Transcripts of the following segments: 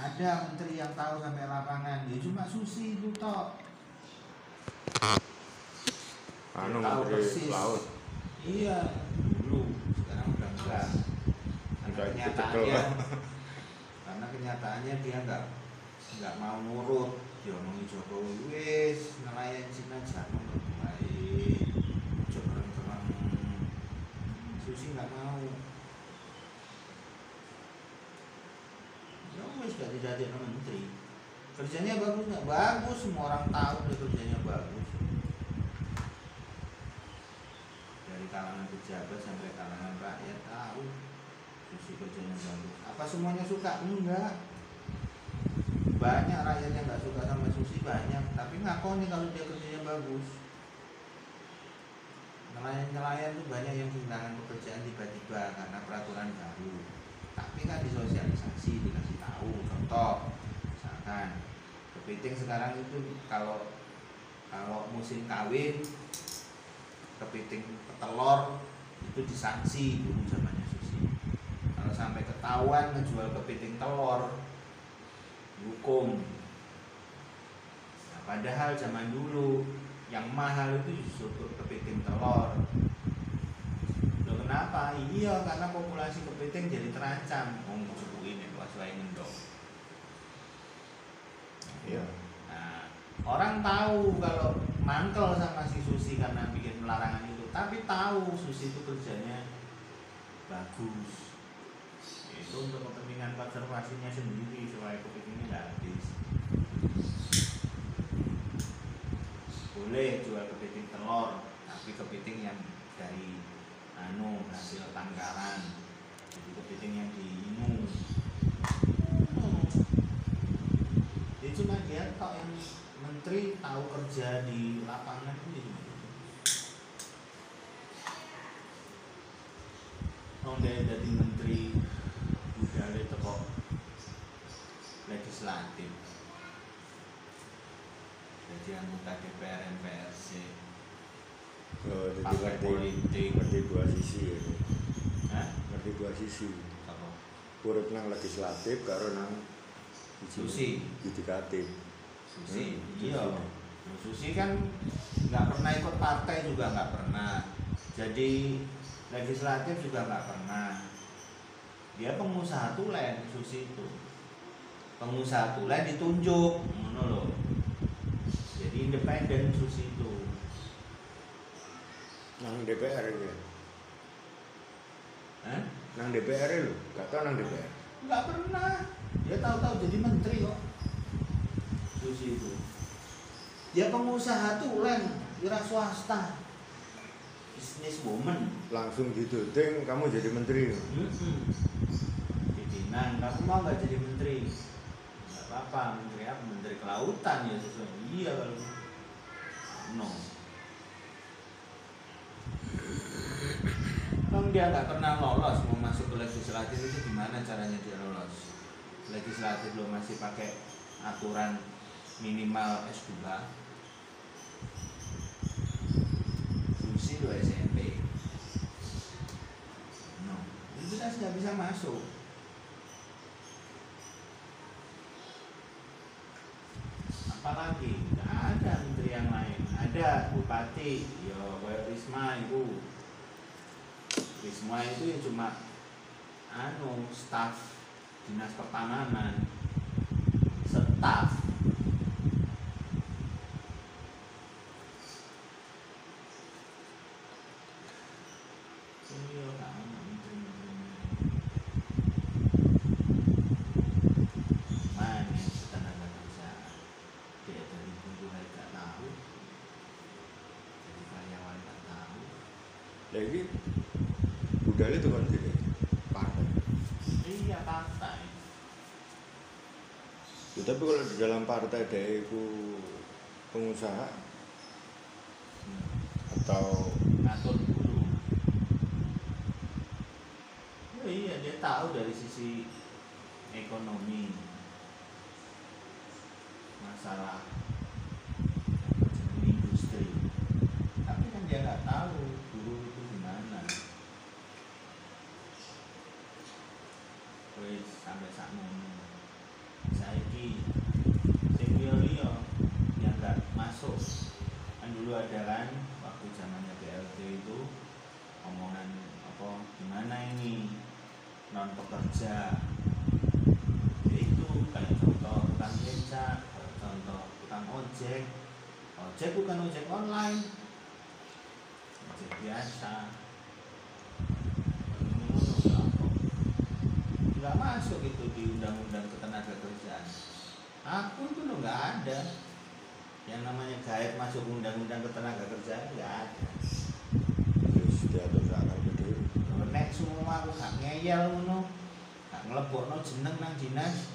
ada menteri yang tahu sampai lapangan. Dia cuma susi itu toh. Anu Tahu persis. laut. Iya dulu. Sekarang udah enggak. Karena kenyataannya karena kenyataannya dia nggak nggak mau nurut. Dia ngomongin Jokowi wis nelayan Cina jangan baik. Jokowi Susi nggak mau ya gak jadi menteri. Kerjanya bagus nggak bagus semua orang tahu dia kerjanya bagus. Dari kalangan pejabat sampai kalangan rakyat tahu Susi kerjanya bagus. Apa semuanya suka? Enggak. Banyak rakyat yang nggak suka sama Susi banyak. Tapi ngakoni kalau dia kerjanya bagus. Nelayan-nelayan tuh banyak yang kehilangan pekerjaan tiba-tiba karena peraturan baru. Tapi kan disosialisasi dikasih contoh misalkan. Kepiting sekarang itu kalau kalau musim kawin kepiting petelur itu disanksi dulu zamannya Susi. Kalau sampai ketahuan ngejual kepiting telur dihukum. Nah, padahal zaman dulu yang mahal itu justru kepiting telur. Loh kenapa? Iya karena populasi kepiting jadi terancam. Mau suku ini pas wae ngendong iya Nah, orang tahu kalau mangkel sama si Susi karena bikin larangan itu, tapi tahu Susi itu kerjanya bagus. Itu untuk kepentingan konservasinya sendiri supaya kepitingnya nggak habis. Boleh jual kepiting telur, tapi kepiting yang dari anu hasil tangkaran, jadi kepiting yang diinum. Cuma dia tok yang menteri tahu kerja di lapangan itu. Oh dia jadi menteri budaya teko legislatif. Jadi anggota DPR MPR sih. oh, Partai politik. ngerti dua sisi ya Hah? ngerti dua sisi Apa? urip nang legislatif karo nang Susi. yudikatif Susi, Hmm, iya. Susi. Kan nggak pernah ikut partai juga nggak pernah. Jadi legislatif juga nggak pernah. Dia pengusaha tulen Susi itu. Pengusaha tulen ditunjuk, ngono loh. Jadi independen Susi itu. nang DPR ya Hah? nang DPR lho gak tau nang DPR Nggak pernah. Dia tahu-tahu jadi menteri kok. Susi itu. Dia pengusaha tulen, wira swasta. Bisnis woman. langsung dituding kamu jadi menteri. Pimpinan, kamu mau nggak jadi menteri? Nggak apa-apa, menteri apa? Menteri kelautan ya sesuai. Iya kalau no. Emang dia nggak pernah lolos mau masuk ke legislatif itu gimana caranya dia lolos? Legislatif lo masih pakai aturan minimal S2 Susi lo SMP No, itu jelas nggak bisa masuk. Apalagi nggak ada menteri yang lain. Ada bupati, yo kayak Risma itu. Risma itu yang cuma anu staf dinas pertananan, staf. Jadi budaya itu kan tidak Iya partai. Ya, tapi kalau di dalam partai dia itu pengusaha? Atau Ngatur dulu. Ya iya dia tahu dari sisi ekonomi. Masalah industri Tapi kan dia nggak tahu dulu itu gimana Wis sampai saat lagi sing liya liya yang nggak masuk kan waktu zamannya BLT itu omongan apa gimana ini? Non pekerja. Ya itu kayak contoh tukang beca contoh tukang ojek. Ojek bukan ojek online. Ojek biasa. Nggak masuk itu di undang-undang ketenaga kerjaan aku itu nggak ada yang namanya gaib masuk undang-undang ketenaga kerjaan nggak ada Terus diatur akan gede. Lho, nek semua aku gak ngeyel ngono gak ngelebokno jeneng nang dinas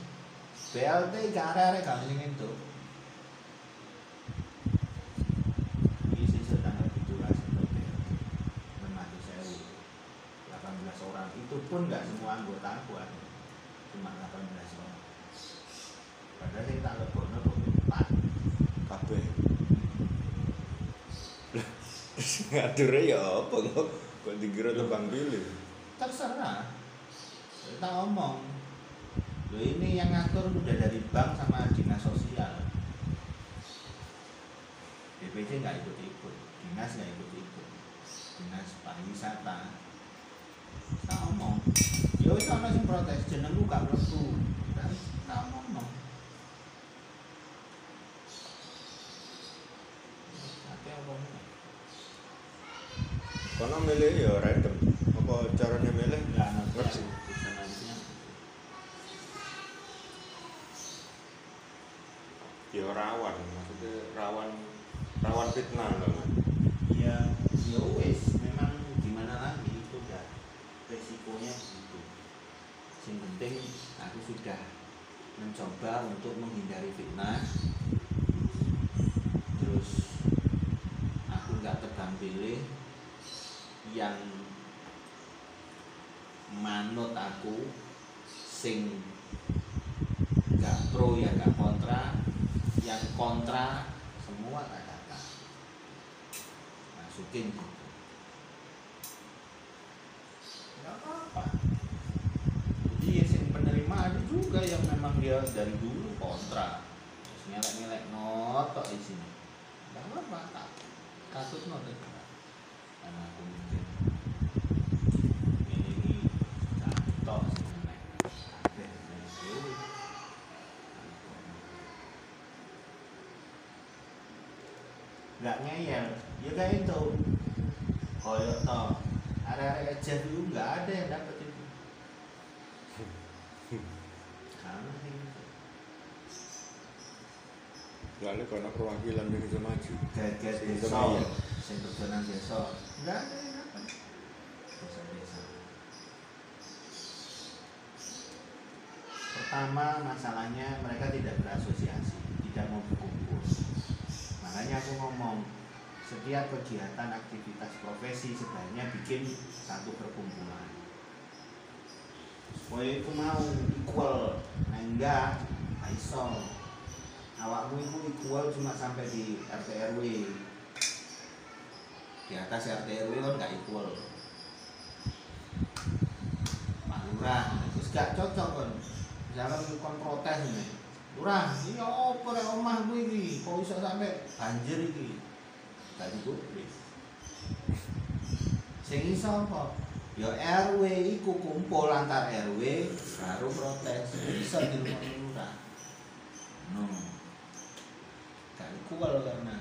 BLT gak arek-arek gak itu ngaturnya ya apa? Kok kok dikira tebang pilih. terserah. Kita ngomong Loh ini yang ngatur udah dari bank sama dinas sosial. BPJ nggak ikut ikut dinas nggak ikut ikut dinas pariwisata. Kita ngomong yo itu ana sing protes jenengku gak mlebu dan kita ngomong Tapi apa enggak? Kono milih ya random. Apa caranya milih? Nggak ngerti nantinya. Ya rawan, maksudnya rawan rawan fitnah loh. Mas. ya ya wes memang gimana lagi itu udah resikonya gitu yang penting aku sudah mencoba untuk menghindari fitnah terus aku nggak tebang pilih yang manut aku sing nggak pro ya nggak kontra yang kontra semua tak kata masukin gitu. Nggak apa-apa. Jadi ya sing penerima ada juga yang memang dia dari dulu kontra. Terus ngelek-ngelek notok di sini. Nggak apa-apa katut notok karena aku mikir ini ini contoh sih nek kabeh dari dulu nggak ngeyel ya kayak itu koyok to ada-ada aja dulu nggak ada yang dapat itu karena sih Lalu kono perwakilan bisa maju. gaget desa. Sing kerja nang desa. Nggak ada yang dapat desa-desa pertama masalahnya mereka tidak berasosiasi tidak mau berkumpul. Makanya aku ngomong setiap kegiatan aktivitas profesi sebaiknya bikin satu perkumpulan. Supaya itu mau equal. Nah enggak nggak iso awakmu itu equal cuma sampai di RT RW di atas RT RW kan nggak equal Pak Lurah terus gak cocok kan. Misalkan kon protes nih Lurah ini apa rek omahmu ini kok bisa sampai banjir ini gak digubris sing iso apa? Ya RW iku kumpul antar RW baru protes. Bisa di rumah lurah. No gak equal karena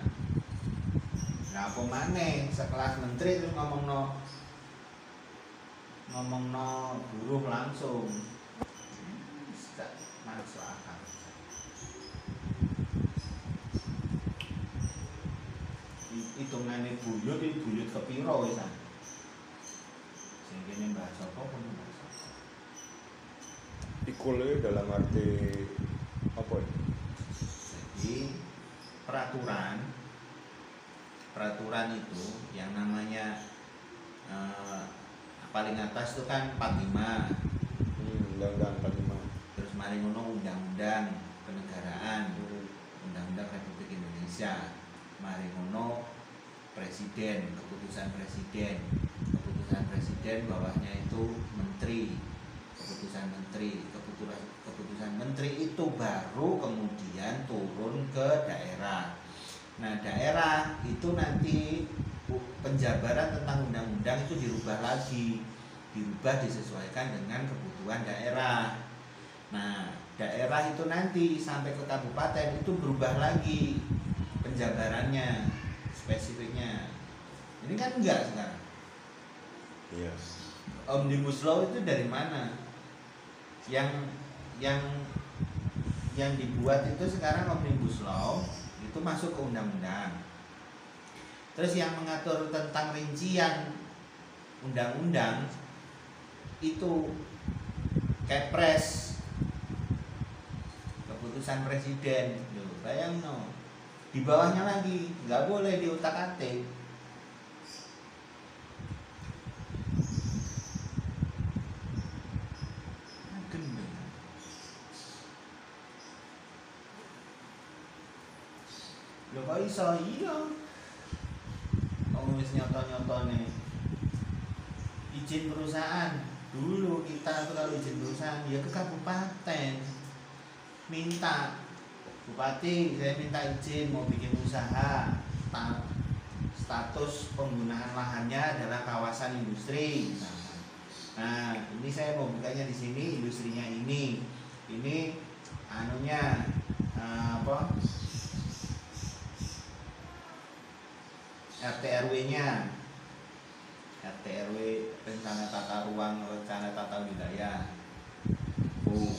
Nah, apa maneh? Sekelas menteri terus ngomong no ngomong no buruh langsung. Tidak masuk akal. Hitungannya buyut itu buyut kepiro wisan sing kene bahas apa pun bahas apa Equal dalam arti apa ya? Jadi peraturan peraturan itu yang namanya eh, paling atas itu kan 45 Hmm, undang-undang 45. terus mari ngono undang-undang kenegaraan Hmm. undang-undang Republik Indonesia mari ngono presiden keputusan presiden keputusan presiden bawahnya itu menteri keputusan menteri keputusan keputusan menteri itu baru kemudian turun ke daerah. Nah, daerah itu nanti penjabaran tentang undang-undang itu dirubah lagi, dirubah disesuaikan dengan kebutuhan daerah. Nah, daerah itu nanti sampai ke kabupaten itu berubah lagi penjabarannya, spesifiknya. Ini kan enggak sekarang. Yes. Omnibus Law itu dari mana? Yang yang yang dibuat itu sekarang omnibus law itu masuk ke undang-undang. Terus yang mengatur tentang rincian undang-undang itu kepres keputusan presiden. Bayang no di bawahnya lagi nggak boleh diutak Kok iso iya. Wong wis nyoto-nyotone izin perusahaan. Dulu kita tuh kalau izin perusahaan ya ke kabupaten. Minta. Bupati saya minta izin mau bikin usaha. Ta- status penggunaan lahannya adalah kawasan industri. Misalkan. nah ini saya mau bukanya di sini industrinya ini. Ini anunya eh, apa RT RW-nya RT RW rencana tata ruang rencana tata wilayah oh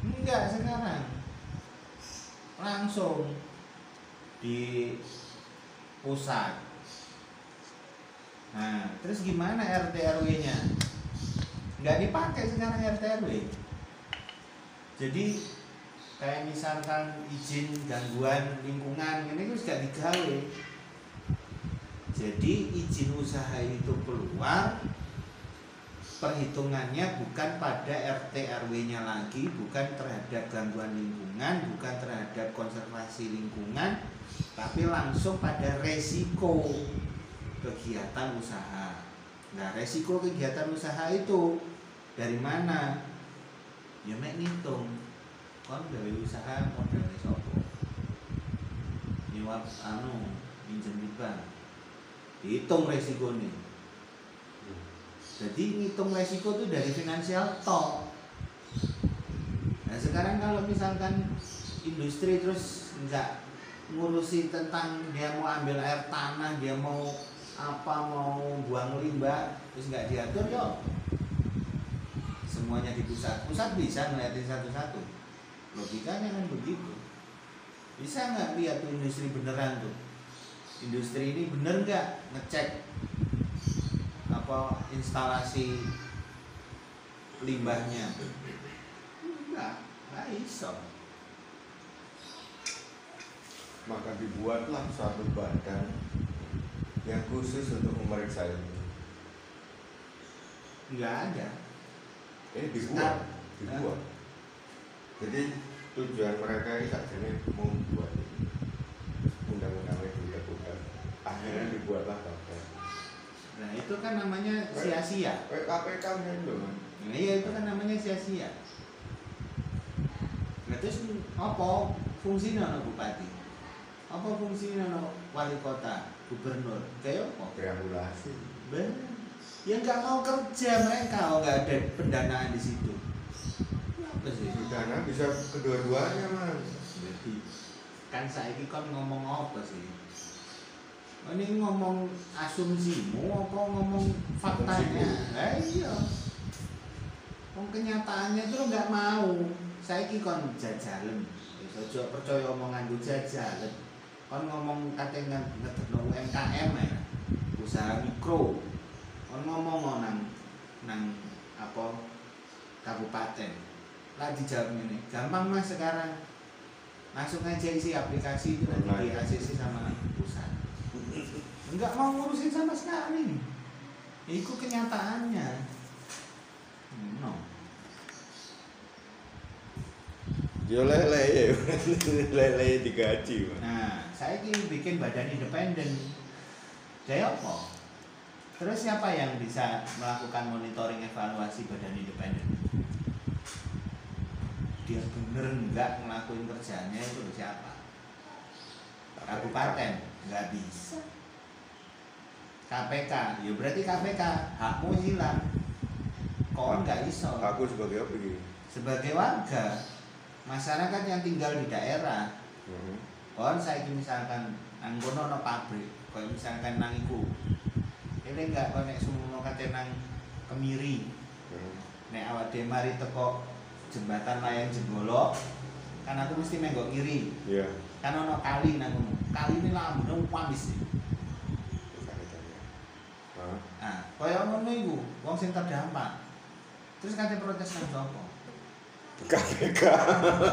enggak sekarang. Langsung di pusat. Nah terus gimana RT RW-nya nggak dipakai sekarang RT jadi kayak misalkan izin gangguan lingkungan ini terus gak digawe jadi izin usaha itu keluar perhitungannya bukan pada RT RW-nya lagi, bukan terhadap gangguan lingkungan, bukan terhadap konservasi lingkungan, tapi langsung pada resiko kegiatan usaha. Nah, resiko kegiatan usaha itu dari mana? Ya mek ngitung. Kon gawe usaha modal sapa? Nyewap anu pinjem di bank. Dihitung resikonya. Jadi ngitung resiko itu dari finansial toh. Nah sekarang kalau misalkan industri terus nggak ngurusi tentang dia mau ambil air tanah, dia mau apa mau buang limbah, terus nggak diatur yo. Semuanya di pusat, pusat bisa ngeliatin satu-satu. Logikanya kan begitu. Bisa nggak lihat industri beneran tuh? Industri ini bener nggak ngecek apa instalasi limbahnya enggak enggak iso Maka dibuatlah suatu badan yang khusus untuk memeriksa itu. enggak ada Eh dibuat, Nah, dibuat. Jadi tujuan mereka ini saja mau membuat undang-undang itu dilakukan. Akhirnya dibuatlah badan. Nah itu kan namanya sia-sia Kayak KPK loh. Mas. nah, iya itu kan namanya sia-sia nah terus apa fungsinya no bupati apa fungsinya no wali kota gubernur kayak apa Triangulasi. Bener. Ya nggak mau kerja mereka, oh nggak ada pendanaan di situ. Apa sih? Dana bisa kedua-duanya mas. Jadi kan saya ini kan ngomong apa sih? Ini ngomong asumsimu apa ngomong faktanya? Lah iya. Wong kenyataannya itu nggak mau. Saya ki kon. Wis aja percaya omongan gue jajalan. Kon ngomong katanya ngedekno UMKM ya. Usaha mikro. Kon ngomong nang nang apa kabupaten. Lah dijawab ini. Gampang Mas sekarang. Langsung aja isi aplikasi itu nanti di. ACC sama pusat. Enggak mau ngurusin sama sekali. Itu kenyataannya. No. Yo lele, lele digaji. Nah, saya ingin bikin badan independen. Saya apa? Terus siapa yang bisa melakukan monitoring evaluasi badan independen? Dia bener nggak ngelakuin kerjanya itu siapa? kabupaten nggak bisa KPK ya berarti KPK hakmu hilang kok nggak iso Aku sebagai apa ini? sebagai warga masyarakat yang tinggal di daerah Hmm. kon saya misalkan nang kono ono pabrik kok misalkan nang iku ini enggak kok nek sumono kate nang kemiri Hmm. nek awak dhewe mari teko jembatan layang jenggolo kan aku mesti menggok kiri Iya. kan ono kali nang kali ini lambung wamis Hah? nah kaya ngono iku wong sing terdampak terus kate protes nang sapa KPK.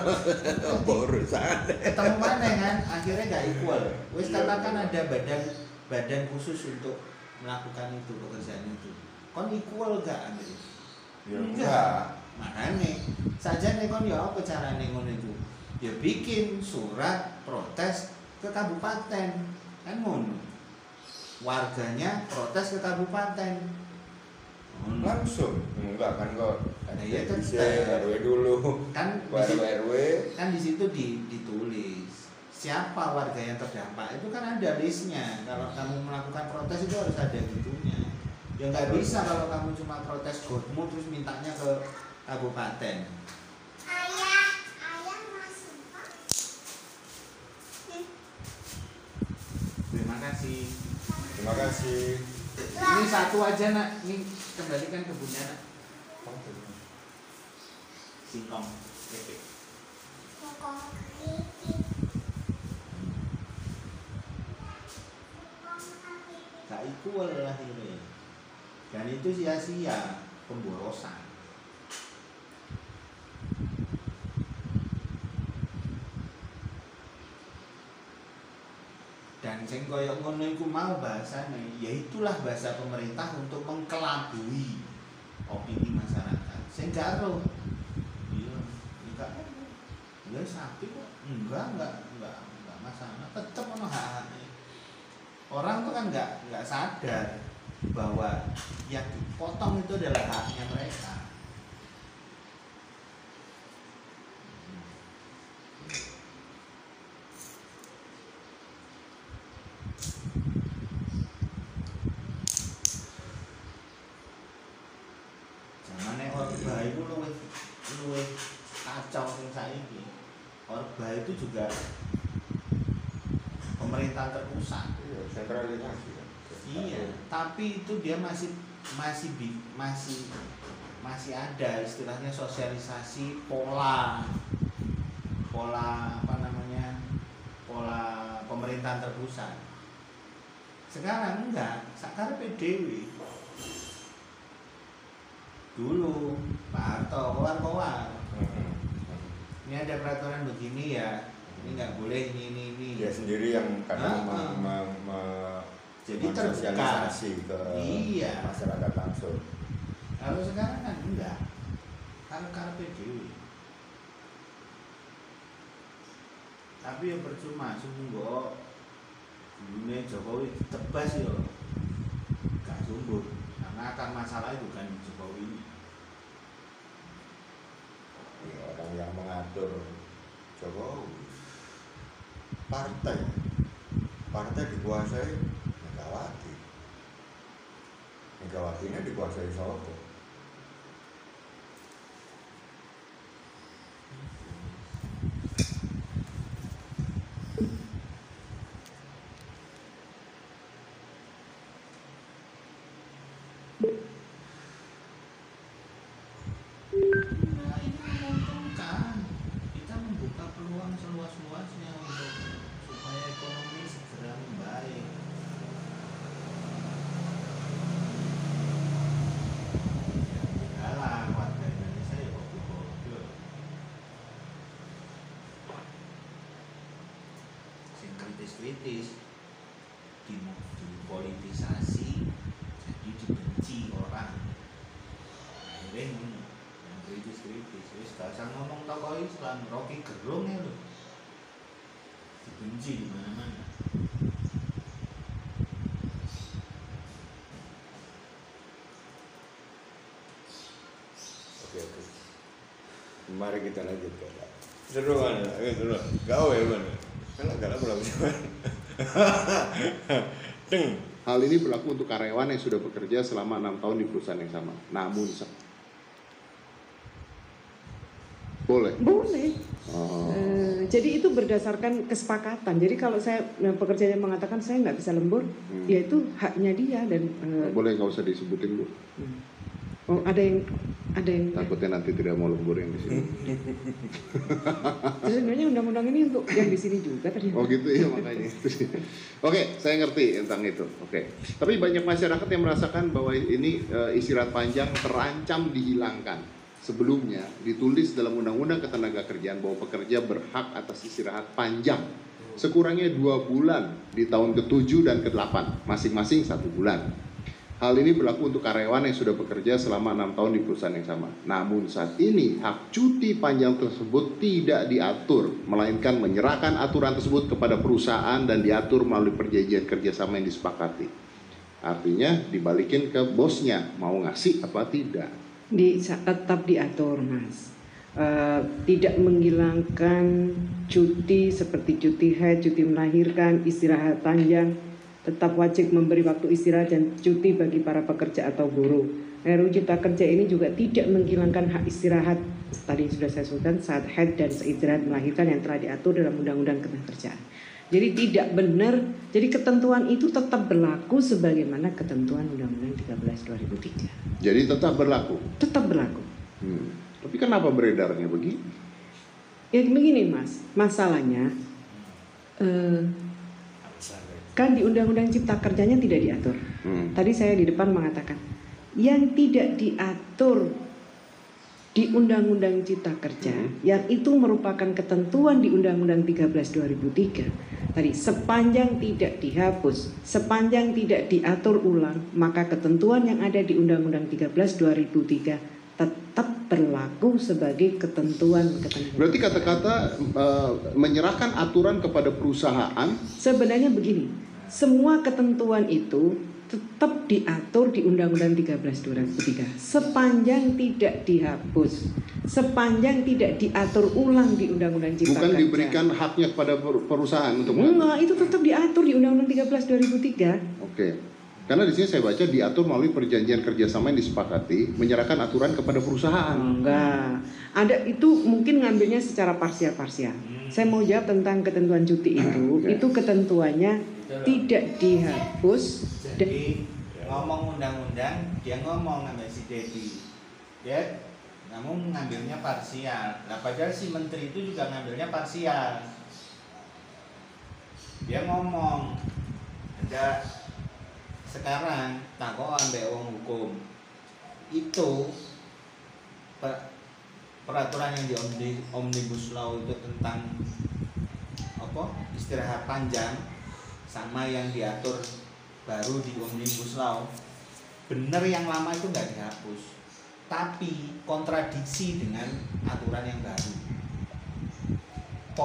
Urusan? ketemu mana kan akhirnya gak equal wis katakan ada badan badan khusus untuk melakukan itu pekerjaan itu kon equal gak Andre? Ya Enggak. Makanya saja nih kon ya apa caranya ngono itu ya bikin surat protes ke kabupaten kan ngono warganya protes ke kabupaten Ngono. Langsung. Enggak kan kok. Ada ya kan. RW dulu. kan di RW. kan di situ di- ditulis siapa warga yang terdampak itu kan ada listnya kalau kamu melakukan protes itu harus ada gitunya ya nggak bisa kalau kamu cuma protes godmu terus mintanya ke kabupaten. Ayah, ayah masuk Pak. terima kasih. Terima kasih. ini satu aja nak. Ini kembalikan ke bunda nak. Singkong. Kritik. gak equal lah ini. Dan itu sia-sia pemborosan dan sing koyo ngono iku mau bahasane ya itulah bahasa pemerintah untuk mengkelabui opini masyarakat. Sing gak ero iya enggak ya sapi kok. Enggak enggak enggak enggak masalah. Tetep ono hak-haknya orang tuh kan nggak nggak sadar bahwa yang dipotong itu adalah haknya mereka Zamane Orba itu luwih luwih kacau sing saiki. Orba itu juga pemerintah terpusat. Iya, sentralisasi. Iya, tapi itu dia masih masih masih masih ada istilahnya sosialisasi pola pola apa namanya pola pemerintahan terpusat. Sekarang enggak, sekarang PDW. Dulu Pak Harto keluar-keluar. Hmm. Ini ada peraturan begini ya, ini nggak boleh ini ini ini. Dia sendiri yang kadang Ah, mem- me- Jadi terbuka. ke Iya. masyarakat langsung. Kalau sekarang kan enggak. Kalau karpe dewi. Tapi yang percuma sungguh Dulunya Jokowi tebas ya Gak sungguh Karena akar masalah itu kan Jokowi. Ya, orang yang mengatur Jokowi. Partai. Partai dikuasai Megawati. Megawati ini dikuasai Sopo Nah ini menguntungkan Kita membuka peluang seluas-luasnya untuk Supaya ekonomi segera membaik Yalah, warga Indonesia ya goblok-goblok. Di- dipolitisasi jadi dibenci orang. Akhirnya ngono yang kritis-kritis wis gak usah ngomong tokoh Islam Rocky Gerung ya lho. Dibenci di mana-mana. Oke oke. Mari kita lanjutkan seru kan ya seru. Gawe mana Kan enggak lah pulang Deng. Hal ini berlaku untuk karyawan yang sudah bekerja selama enam tahun di perusahaan yang sama. Namun, boleh. Boleh. Oh. Eh, jadi itu berdasarkan kesepakatan. Jadi kalau saya eh, pekerjanya mengatakan saya nggak bisa lembur, Hmm. ya itu haknya dia dan eh, Boleh nggak usah disebutin bu. Oh ada yang ada yang Takutnya nanti tidak mau lembur yang di sini. Sebenarnya undang-undang ini untuk yang di sini juga tadi. Oh gitu ya makanya. Oke, saya ngerti tentang itu. Oke. Tapi banyak masyarakat yang merasakan bahwa ini eh, istirahat panjang terancam dihilangkan. Sebelumnya ditulis dalam Undang-Undang Ketenagakerjaan bahwa pekerja berhak atas istirahat panjang sekurangnya dua bulan di tahun ke-7 dan ke-8, masing-masing satu bulan. Hal ini berlaku untuk karyawan yang sudah bekerja selama enam tahun di perusahaan yang sama. Namun saat ini hak cuti panjang tersebut tidak diatur, melainkan menyerahkan aturan tersebut kepada perusahaan dan diatur melalui perjanjian kerjasama yang disepakati. Artinya dibalikin ke bosnya, mau ngasih apa tidak. Di, tetap diatur, Mas. Eh, tidak menghilangkan cuti seperti cuti haid, cuti melahirkan, istirahat panjang, tetap wajib memberi waktu istirahat dan cuti bagi para pekerja atau buruh. RUU Cipta Kerja ini juga tidak menghilangkan hak istirahat tadi sudah saya sebutkan saat haid dan istirahat melahirkan yang telah diatur dalam Undang-Undang Ketenagakerjaan. Jadi tidak benar, jadi ketentuan itu tetap berlaku sebagaimana ketentuan Undang-Undang 13 2003. Jadi tetap berlaku. Tetap berlaku. Hmm. Tapi kenapa beredarnya begini? Ya begini mas, masalahnya eh, kan di Undang-Undang Cipta Kerjanya tidak diatur. Hmm. Tadi saya di depan mengatakan yang tidak diatur di Undang-Undang Cipta Kerja Hmm. yang itu merupakan ketentuan di Undang-Undang 13 2003 tadi sepanjang tidak dihapus, sepanjang tidak diatur ulang, maka ketentuan yang ada di Undang-Undang 13 2003 tetap berlaku sebagai ketentuan ketenagakerjaan. Berarti kata-kata eh, menyerahkan aturan kepada perusahaan Sebenarnya begini, semua ketentuan itu tetap diatur di Undang-Undang 13 2003 sepanjang tidak dihapus, sepanjang tidak diatur ulang di Undang-Undang Cipta bukan Kerja. diberikan haknya kepada per- perusahaan untuk Enggak, itu tetap diatur di Undang-Undang 13 2003. Oke. Karena di sini saya baca diatur melalui perjanjian kerjasama yang disepakati menyerahkan aturan kepada perusahaan. Enggak. Ada itu mungkin ngambilnya secara parsial-parsial. Saya mau jawab tentang ketentuan cuti itu. Oke. Itu ketentuannya tidak dihapus dan Jadi ngomong undang-undang dia ngomong sama si Dedi. Dia namun ngambilnya parsial. Nah padahal si menteri itu juga ngambilnya parsial. Dia ngomong ada sekarang takut ambek wong hukum. Itu per- peraturan yang di omni- omnibus law itu tentang apa? Istirahat panjang sama yang diatur baru di omnibus law. Bener yang lama itu nggak dihapus tapi kontradiksi dengan aturan yang baru.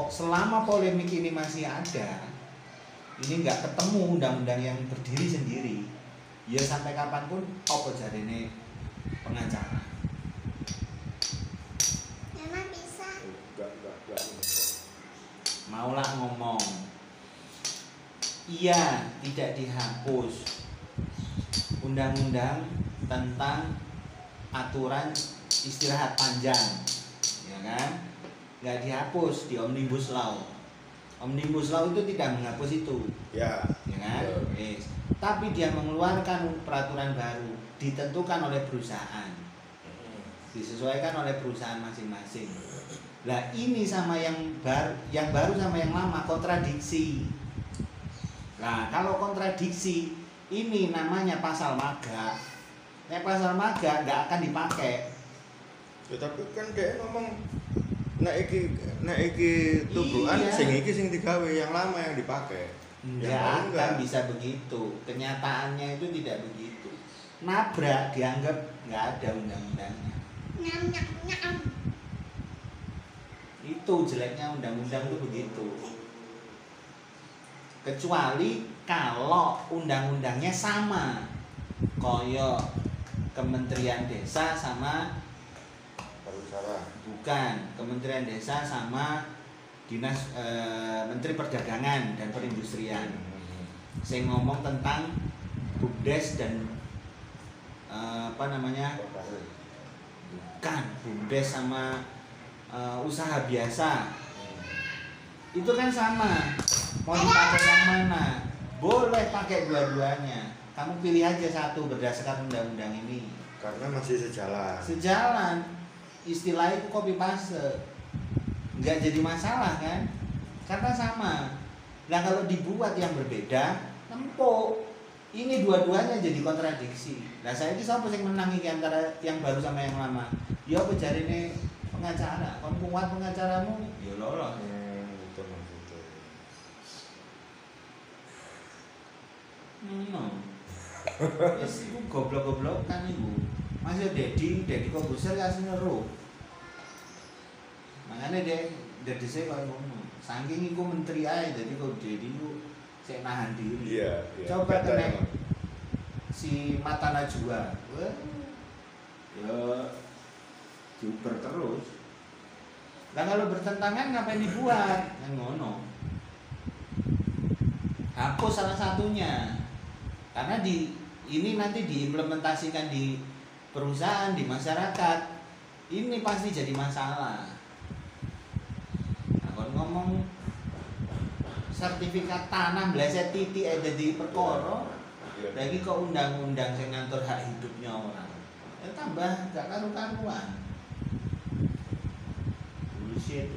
Selama polemik ini masih ada ini nggak ketemu undang-undang yang berdiri sendiri. Ya sampai kapan pun apa jarene pengacara. Memang bisa. Enggak, enggak, enggak. maulah ngomong. Iya tidak dihapus. Undang-undang tentang aturan istirahat panjang. Ya kan? Nggak dihapus di omnibus law omnibus law itu tidak menghapus itu. Ya. ya kan. Yes. tapi dia mengeluarkan peraturan baru ditentukan oleh perusahaan. Disesuaikan oleh perusahaan masing-masing. Lah ini sama yang baru yang baru sama yang lama kontradiksi. Nah kalau kontradiksi ini namanya pasal maga. Nek pasal maga nggak akan dipakai. Ya tapi kan kayak ngomong nek iki nek iki tubuhan Iya. sing iki sing digawe yang lama yang dipakai. nggak Yang baru akan enggak. bisa begitu kenyataannya itu tidak begitu nabrak dianggap nggak ada undang-undangnya Nyam nyam nyam. itu jeleknya undang-undang itu begitu kecuali kalau undang-undangnya sama koyo Kementerian Desa sama Bukan Kementerian Desa sama dinas eh, Menteri Perdagangan dan Perindustrian. Saya ngomong tentang bumdes dan eh, apa namanya bukan bumdes sama eh, usaha biasa. Itu kan sama. Mau dipakai yang mana? Boleh pakai dua-duanya. Kamu pilih aja satu berdasarkan undang-undang ini. Karena masih sejalan. Sejalan istilah itu copy paste. Nggak jadi masalah kan? Karena sama. Nah kalau dibuat yang berbeda empuk. Ini dua-duanya jadi kontradiksi. Nah saya ini siapa yang menang iki antara yang baru sama yang lama? Ya apa jari ini pengacara? Kamu kuat pengacaramu? Ya lolos. Hmm, itu maksudnya. Hmm. Wis iku goblok-goblokan iku. Mas yo Dedi, Dedi Kobuser ya asline ro. Makanya dia Dedi saya kalau ngomong, saking iku menteri aja, jadi kok Dedi iku saya nahan diri. iya iya Coba Kata kena emang. si mata najwa, wah, ya diuber terus. Nah kalau bertentangan ngapain dibuat? Yang ngono. Hapus salah satunya. Karena di ini nanti diimplementasikan di perusahaan, di masyarakat. Ini pasti jadi masalah. Nah, kalau ngomong sertifikat tanah bleset titik ada di perkara, Iya. lagi kok undang-undang yang ngatur hak hidupnya orang. Ya tambah gak karu-karuan. Bullshit.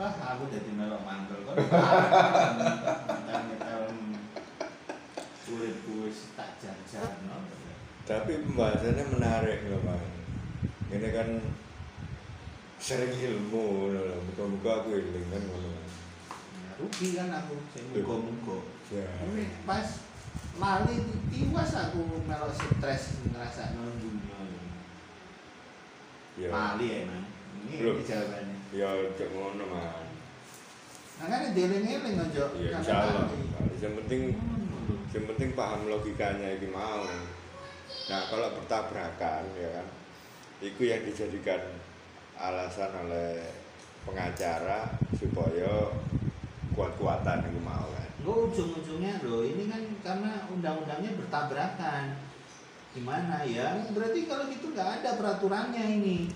Ah, aku jadi melok mantel kok. Mental-mental kulit kuis tak jajan no. Tapi pembahasannya menarik loh bang ini kan sering ilmu loh muka-muka aku iling kan ngono Ya, rugi kan aku saya mugo-mugo. ya. Ini pas lali tiwas aku melok stres ngerasa dunia. ya. Lali emang. Ini, jawabannya. ya cek ngono man Makanya dieling-eling aja. ya insya Allah. yang penting yang penting paham logikanya ini mau nah kalau bertabrakan ya kan itu yang dijadikan alasan oleh pengacara supaya kuat-kuatan itu mau kan Enggak ujung-ujungnya loh, ini kan karena undang-undangnya bertabrakan. Gimana ya? Berarti kalau gitu nggak ada peraturannya ini.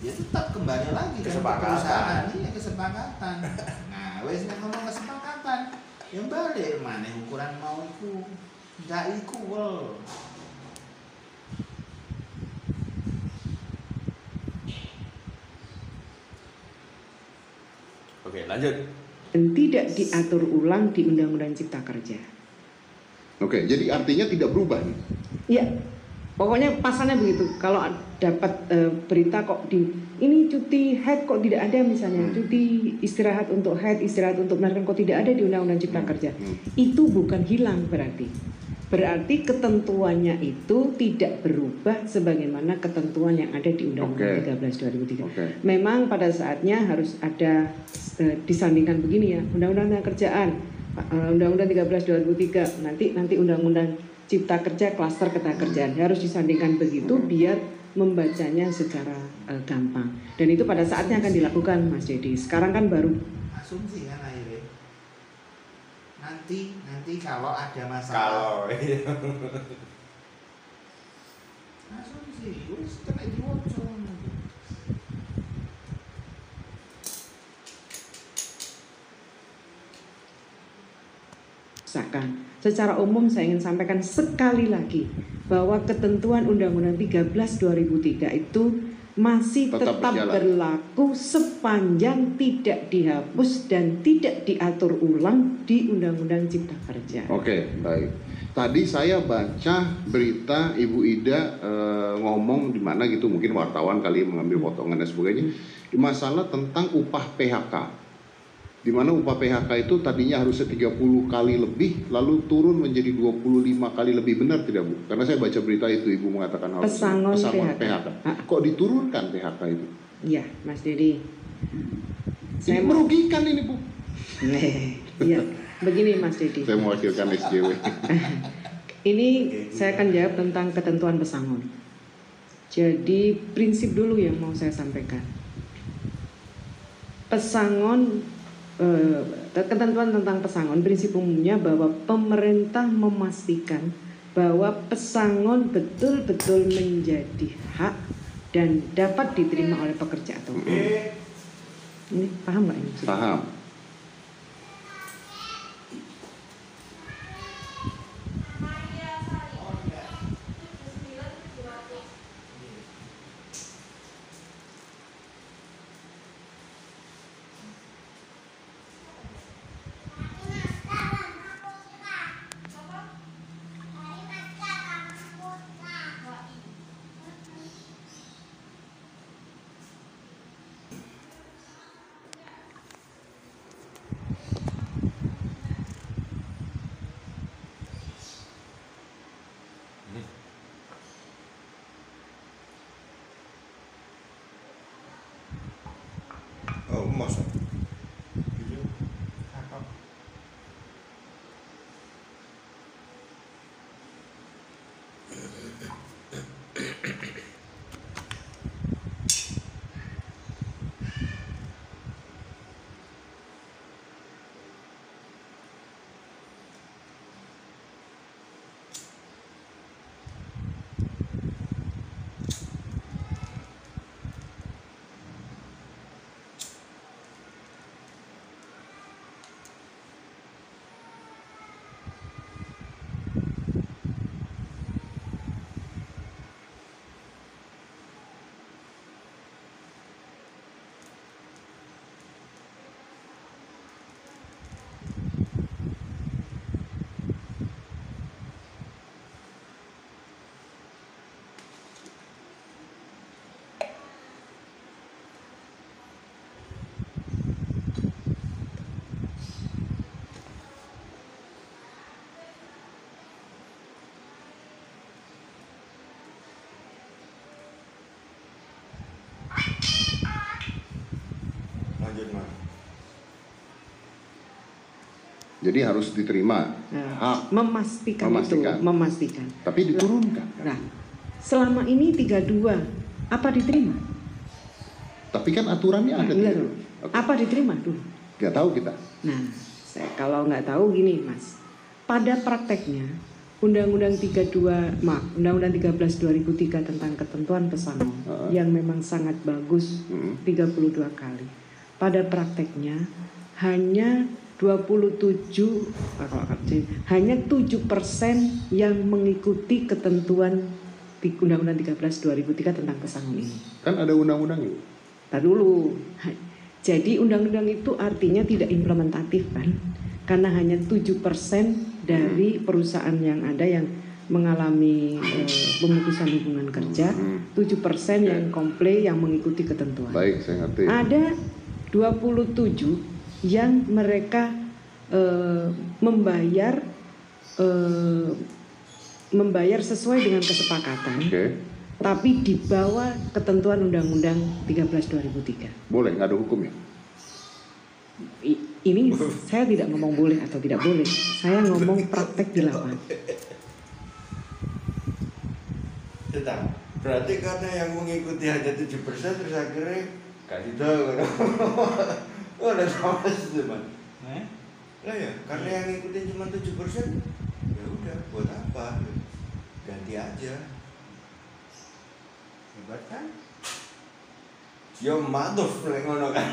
Ya tetap kembali lagi kan ke Kesepakatan. perusahaan. Iya kesepakatan. Nah, wes ngomong kesepakatan, yang balik mana ukuran mau iku nggak equal. Oke lanjut dan tidak diatur ulang di Undang-Undang Cipta Kerja. Oke, jadi artinya tidak berubah nih. Ya, pokoknya pasalnya begitu. Kalau dapat eh, berita kok di ini cuti haid kok tidak ada misalnya, Hmm. cuti istirahat untuk haid, istirahat untuk melahirkan kok tidak ada di Undang-Undang Cipta Kerja. Hmm. Itu bukan hilang berarti. Berarti ketentuannya itu tidak berubah sebagaimana ketentuan yang ada di Undang-Undang Oke. 13 2003. Oke. Memang pada saatnya harus ada eh, disandingkan begini ya, Undang-Undang Kerjaan, eh, Undang-Undang 13 2003, nanti nanti Undang-Undang Cipta Kerja, klaster ketenagakerjaan harus disandingkan begitu biar membacanya secara eh, gampang. Dan itu pada saatnya akan dilakukan, Mas Dedi. Sekarang kan baru Asumsi kan akhirnya. Nanti nanti kalau ada masalah. kalau iya. Asumsi, wis kena diwaca. Misalkan, secara umum saya ingin sampaikan sekali lagi bahwa ketentuan Undang-Undang 13 2003 itu masih Tetap tetap, berjalan. berlaku sepanjang tidak dihapus dan tidak diatur ulang di Undang-Undang Cipta Kerja. Oke, baik. Tadi saya baca berita Ibu Ida eh, ngomong di mana gitu, mungkin wartawan kali mengambil potongan dan sebagainya, di masalah tentang upah PHK. Di mana upah PHK itu tadinya harusnya 30 kali lebih, lalu turun menjadi 25 kali lebih benar tidak Bu? Karena saya baca berita itu Ibu mengatakan harus Pesangon PHK. Ah. Kok diturunkan PHK itu? Iya, Mas Dedi. Ini Saya mau, merugikan ini Bu. Iya, begini Mas Dedi. Saya mewakilkan SJW. Ini saya akan jawab tentang ketentuan pesangon. Jadi prinsip dulu yang mau saya sampaikan. pesangon eh, ketentuan tentang pesangon prinsip umumnya bahwa pemerintah memastikan bahwa pesangon betul-betul menjadi hak dan dapat diterima oleh pekerja atau. Ini paham nggak ini? Paham. Jadi harus diterima Nah, hak, memastikan, Memastikan. itu, memastikan. tapi diturunkan. kan? Nah, selama ini 32 apa diterima? Tapi kan aturannya ada. Enggak tidak? dulu. Oke. Apa diterima dulu? Nggak tahu kita. Nah, saya kalau nggak tahu gini, Mas. Pada prakteknya Undang-Undang 32 maaf, Undang-Undang 13 2003 tentang ketentuan pesangon Heeh. yang memang sangat bagus Hmm. 32 kali. Pada prakteknya hanya 27 ah, kalau arti- hanya 7% yang mengikuti ketentuan di Undang-Undang 13 2003 tentang pesangon ini. Kan ada undang-undang itu. Tar dulu. Jadi undang-undang itu artinya tidak implementatif kan? Karena hanya 7% dari perusahaan yang ada yang mengalami eh, pemutusan hubungan kerja, Hmm. 7% yang komplain yang mengikuti ketentuan. Baik, saya ngerti. Ada 27 yang mereka eh, membayar eh, membayar sesuai dengan kesepakatan, Oke, tapi di bawah ketentuan Undang-Undang 13 2003. boleh nggak ada hukumnya. I- ini saya tidak ngomong boleh atau tidak boleh. Saya ngomong praktek di lapangan. Tetap. Berarti karena yang mengikuti hanya 7% terus akhirnya kasih tahu. Oh, ada sama sih, Mas. Eh? Lah ya, karena yang ngikutin cuma 7% ya udah buat apa? Ganti aja. Hebat kan? Ya matuf nek ngono kan.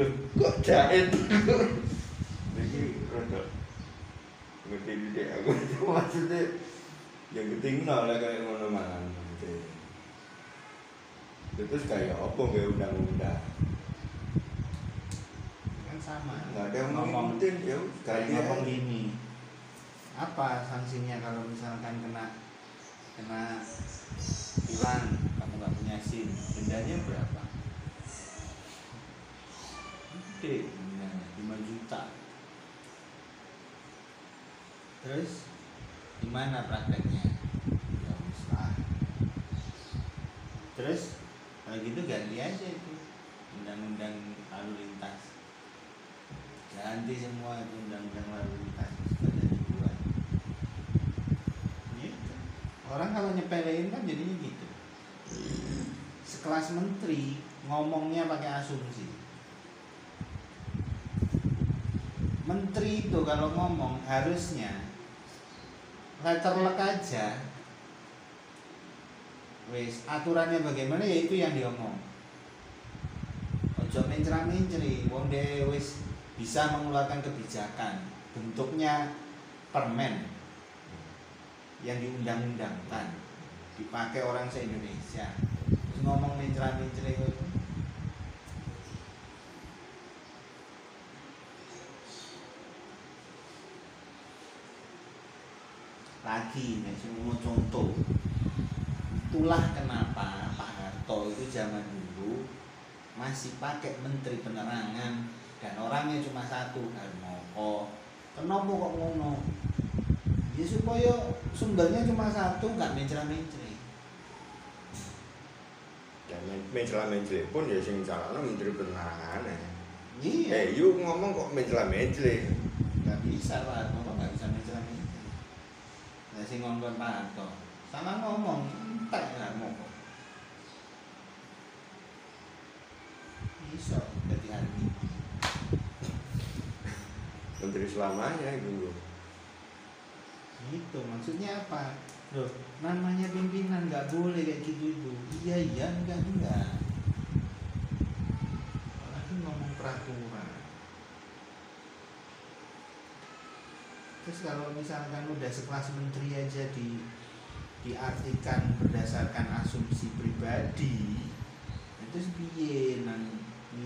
Loh, kok jahit? Iki rada ngerti dite aku maksudnya yang ketinggal lah kayak ngono mangan maksudnya. Terus kayak apa kayak undang-undang? Sama. Nggak ada yang ngomong ngikutin ya ganti ngomong gini. Apa sanksinya kalau misalkan kena kena hilang kamu nggak punya SIM dendanya berapa? Gede dendanya 5 juta. Terus gimana prakteknya? Ya wis lah. Terus kalau gitu ganti aja itu undang-undang lalu lintas ganti semua itu undang-undang lalu lintas supaya dibuat gitu orang kalau nyepelein kan jadinya gitu sekelas menteri ngomongnya pakai asumsi. Menteri itu kalau ngomong harusnya letterlek aja. Wes aturannya bagaimana ya itu yang diomong. Ojo mencra-mencri, wong dhewe wis bisa mengeluarkan kebijakan bentuknya permen yang diundang-undangkan dipakai orang se-Indonesia. Terus ngomong mencra-mencri itu. Lagi nih semua contoh itulah kenapa Pak Harto itu zaman dulu masih pakai menteri penerangan dan orangnya cuma satu Harmoko kenapa kok ngono? Ya supaya sumbernya cuma satu nggak mencra-mencri Dan mencela-mencela pun ya sing calonnya menteri penerangan ya. iya. Eh, yuk ngomong kok mencela-mencela. nggak bisa Pak. Harto nggak bisa mencra-mencri nah sing ngomong Pak Harto sama ngomong entek Harmoko bisa jadi hati Menteri selamanya itu. Itu maksudnya apa? Loh, namanya pimpinan nggak boleh kayak gitu itu. Iya iya enggak enggak. Apalagi ngomong peraturan. Terus kalau misalkan udah sekelas menteri aja di diartikan berdasarkan asumsi pribadi, itu piye nang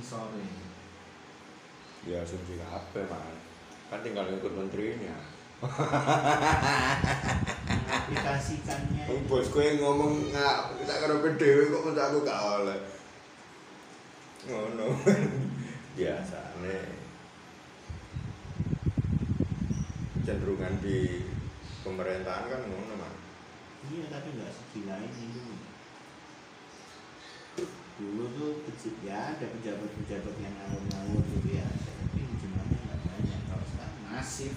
sore Ya asumsi apa man? Kan tinggal ikut menterinya. mengaplikasikannya Oh, bos gue ngomong nggak tak karo dewe kok mesti aku gak oleh. Ngono. Biasane. Cenderungan di pemerintahan kan ngono, Man. Iya tapi nggak segila ini dulu. Dulu tuh kecil ya ada pejabat-pejabat yang ngawur-ngawur gitu ya, tapi jumlahnya nggak banyak. Kalau sekarang masif.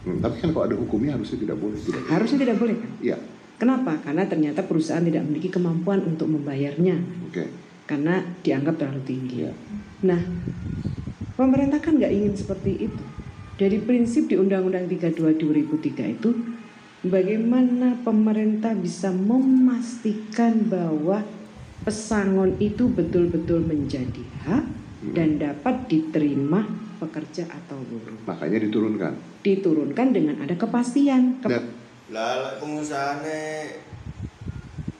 Hmm, tapi kan kalau ada hukumnya harusnya tidak boleh tidak. Harusnya tidak boleh kan? Iya, Kenapa? Karena ternyata perusahaan tidak memiliki kemampuan untuk membayarnya oke. karena dianggap terlalu tinggi. Iya. Nah, pemerintah kan nggak ingin seperti itu. Dari prinsip di Undang-Undang 32 2003 itu, bagaimana pemerintah bisa memastikan bahwa pesangon itu betul-betul menjadi hak dan dapat diterima pekerja atau buruh. Makanya diturunkan. Diturunkan dengan ada kepastian. Kep- Lah lek pengusahane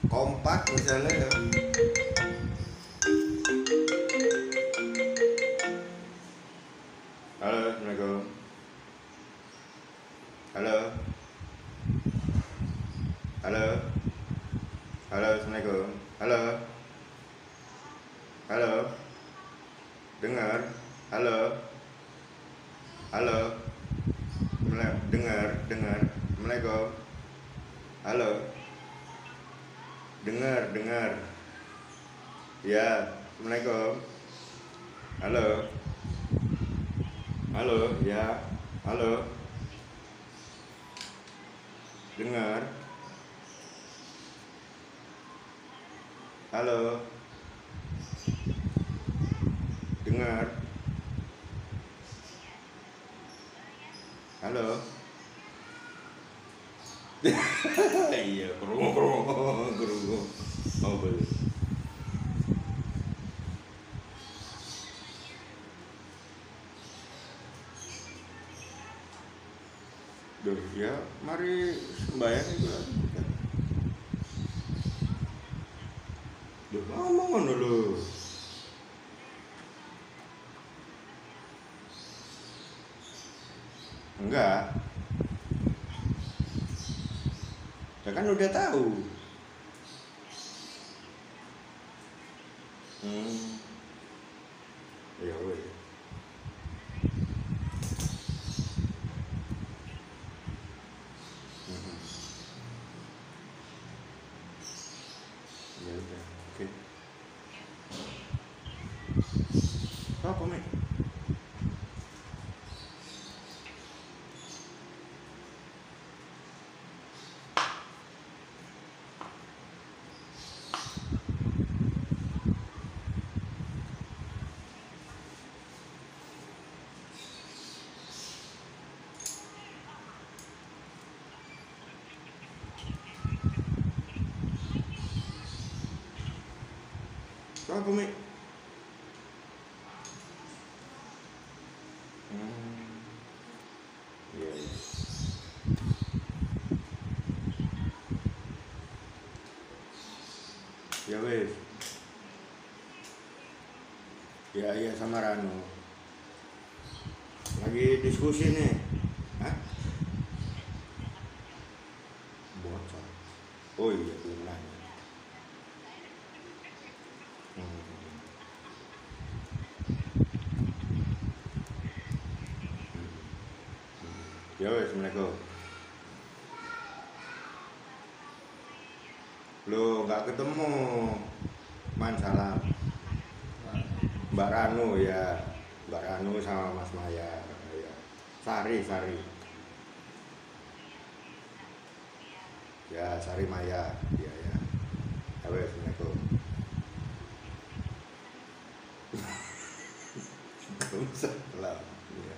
kompak misalnya ya. Halo. Halo, Assalamualaikum. Halo. Halo. Dengar? Halo. Halo. Dengar, dengar. Assalamualaikum. Halo. Dengar, dengar. Ya, Assalamualaikum. Halo. Halo, ya. Halo. Dengar. Halo. Dengar. Halo. iya, kerungu, kerungu. Duh, ya, mari sembahyang itu lah. Duh, ngomong ngono lho. Enggak. Ya kan udah tahu. Hmm. Ya weh. Mhm. Ya udah, oke. Apa, Mek? Apa? Hmm. Iya, iya. Ya wes. Ya iya sama Rano. Lagi diskusi nih. Hah? Bocor. Oh iya benar. Hmm. Ya wes, Assalamualaikum. Lo ketemu Man Salam. Mbak Ranu ya, Mbak Ranu sama Mas Maya. Ya. Sari, Sari. Ya, Sari Maya. Ya. Ya wes, Assalamualaikum. Waalaikumsalam. Iya.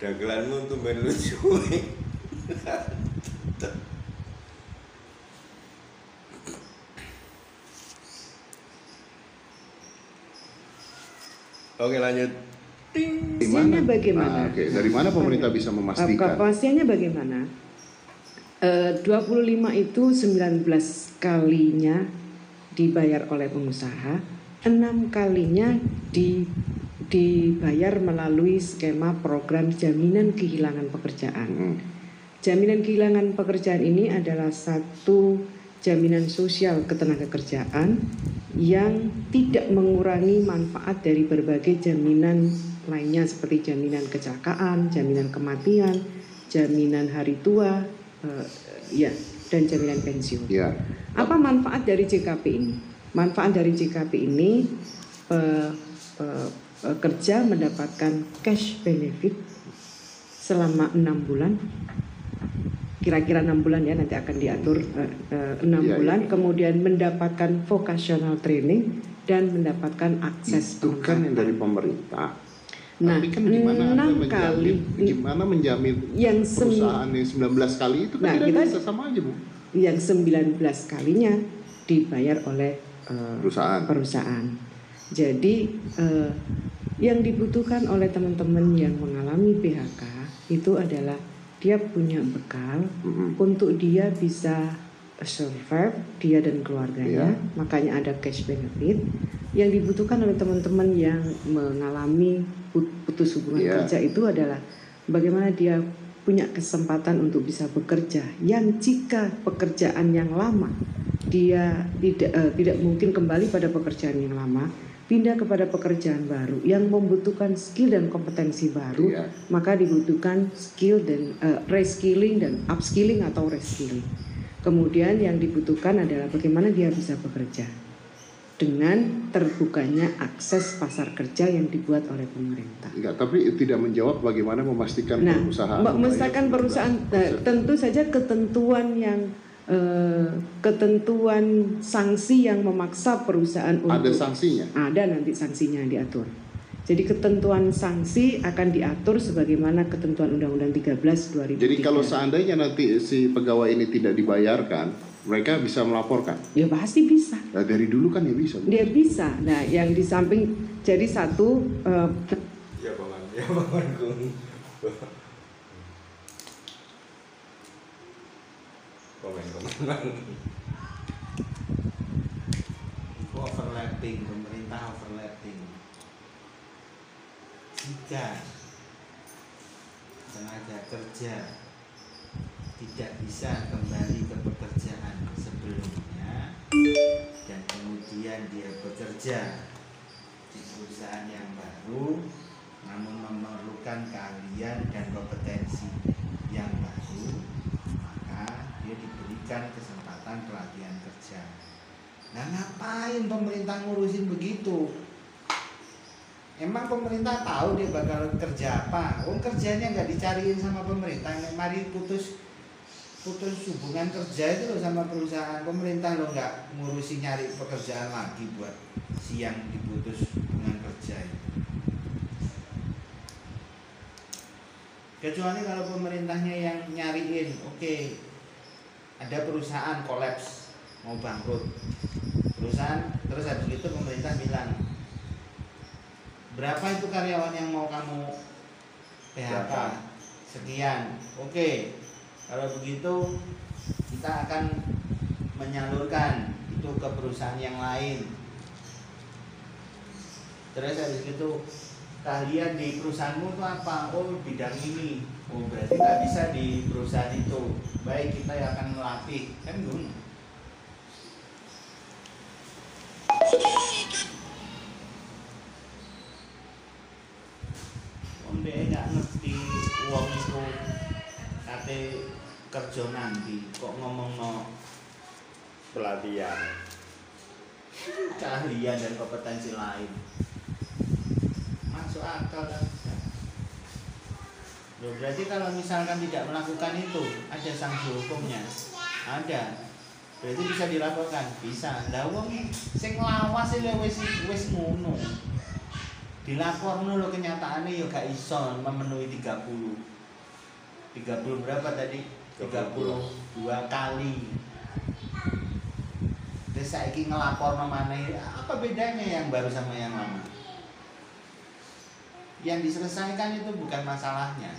Dagelanmu tuh main lucu. Oke lanjut. Ting. Bagaimana? Nah, oke. Dari mana pemerintah bisa memastikan? Kepastiannya bagaimana? Eh, 25 itu 19 kalinya dibayar oleh pengusaha, enam kalinya di, dibayar melalui skema program jaminan kehilangan pekerjaan. Hmm. Jaminan kehilangan pekerjaan ini adalah satu jaminan sosial ketenagakerjaan yang tidak mengurangi manfaat dari berbagai jaminan lainnya seperti jaminan kecelakaan, jaminan kematian, jaminan hari tua, eh, ya, dan jaminan pensiun. Ya. Apa manfaat dari JKP ini? Manfaat dari JKP ini pe- pe- pekerja mendapatkan cash benefit selama enam bulan. Kira-kira enam bulan ya nanti akan diatur eh, eh, enam Iya, bulan. Kemudian mendapatkan vocational training dan mendapatkan akses Itu kan yang dari pemerintah. Nah, Tapi kan gimana Anda enam menjamin, kali gimana menjamin yang perusahaan yang 19 kali itu kan Nah, tidak kita- bisa sama aja Bu. yang 19 kalinya dibayar oleh eh, Perusahaan. perusahaan. Jadi eh, yang dibutuhkan oleh teman-teman yang mengalami PHK itu adalah dia punya bekal Mm-mm. untuk dia bisa survive dia dan keluarganya. Iya. Makanya ada cash benefit yang dibutuhkan oleh teman-teman yang mengalami put- putus hubungan Iya. kerja itu adalah bagaimana dia punya kesempatan untuk bisa bekerja yang jika pekerjaan yang lama dia tidak eh, tidak mungkin kembali pada pekerjaan yang lama pindah kepada pekerjaan baru yang membutuhkan skill dan kompetensi baru Iya. maka dibutuhkan skill dan eh, reskilling dan upskilling atau reskilling. Kemudian yang dibutuhkan adalah bagaimana dia bisa bekerja dengan terbukanya akses pasar kerja yang dibuat oleh pemerintah. Enggak, tapi tidak menjawab bagaimana memastikan Nah, perusahaan 19 perusahaan eh, tentu saja ketentuan yang eh, ketentuan sanksi yang memaksa perusahaan untuk ada sanksinya. ada nanti sanksinya yang diatur. Jadi ketentuan sanksi akan diatur sebagaimana ketentuan Undang-Undang 13 2003. Jadi kalau seandainya nanti si pegawai ini tidak dibayarkan, mereka bisa melaporkan. ya pasti bisa. Nah, dari dulu kan ya bisa. Dia bisa. Nah, yang di samping jadi satu eh, Ya paman, ya pamanku. Itu overlapping, pemerintah overlapping. Jika tenaga kerja tidak bisa kembali ke pekerjaan sebelumnya dan kemudian dia bekerja di perusahaan yang baru namun memerlukan keahlian dan kompetensi yang baru maka dia diberikan kesempatan pelatihan kerja Nah ngapain pemerintah ngurusin begitu? Emang pemerintah tahu dia bakal kerja apa? Oh kerjanya nggak dicariin sama pemerintah. Mari putus putus hubungan kerja itu loh sama perusahaan pemerintah lo nggak ngurusi nyari pekerjaan lagi buat siang diputus hubungan kerja itu. Kecuali kalau pemerintahnya yang nyariin, oke ada perusahaan kolaps mau bangkrut. Perusahaan terus habis itu pemerintah bilang berapa itu karyawan yang mau kamu PHK sekian. Oke kalau begitu kita akan menyalurkan itu ke perusahaan yang lain. Terus habis itu kalian di perusahaanmu itu apa? Oh bidang ini oh berarti nggak bisa di perusahaan itu baik kita yang akan melatih kan gitu Wong dhek gak ngerti wong iku kate kerja nanti kok ngomongno pelatihan keahlian dan kompetensi lain. Masuk akal kan? Loh, berarti kalau misalkan tidak melakukan itu ada sanksi hukumnya? Ada. Berarti bisa dilaporkan? Bisa. Lah wong sing lawas iki wis wis ngono. Dilaporno lho kenyataannya ya gak iso memenuhi 30. 30 berapa tadi? 32 kali. Terus saiki ngelapor maneh apa bedanya yang baru sama yang lama? Yang diselesaikan itu bukan masalahnya.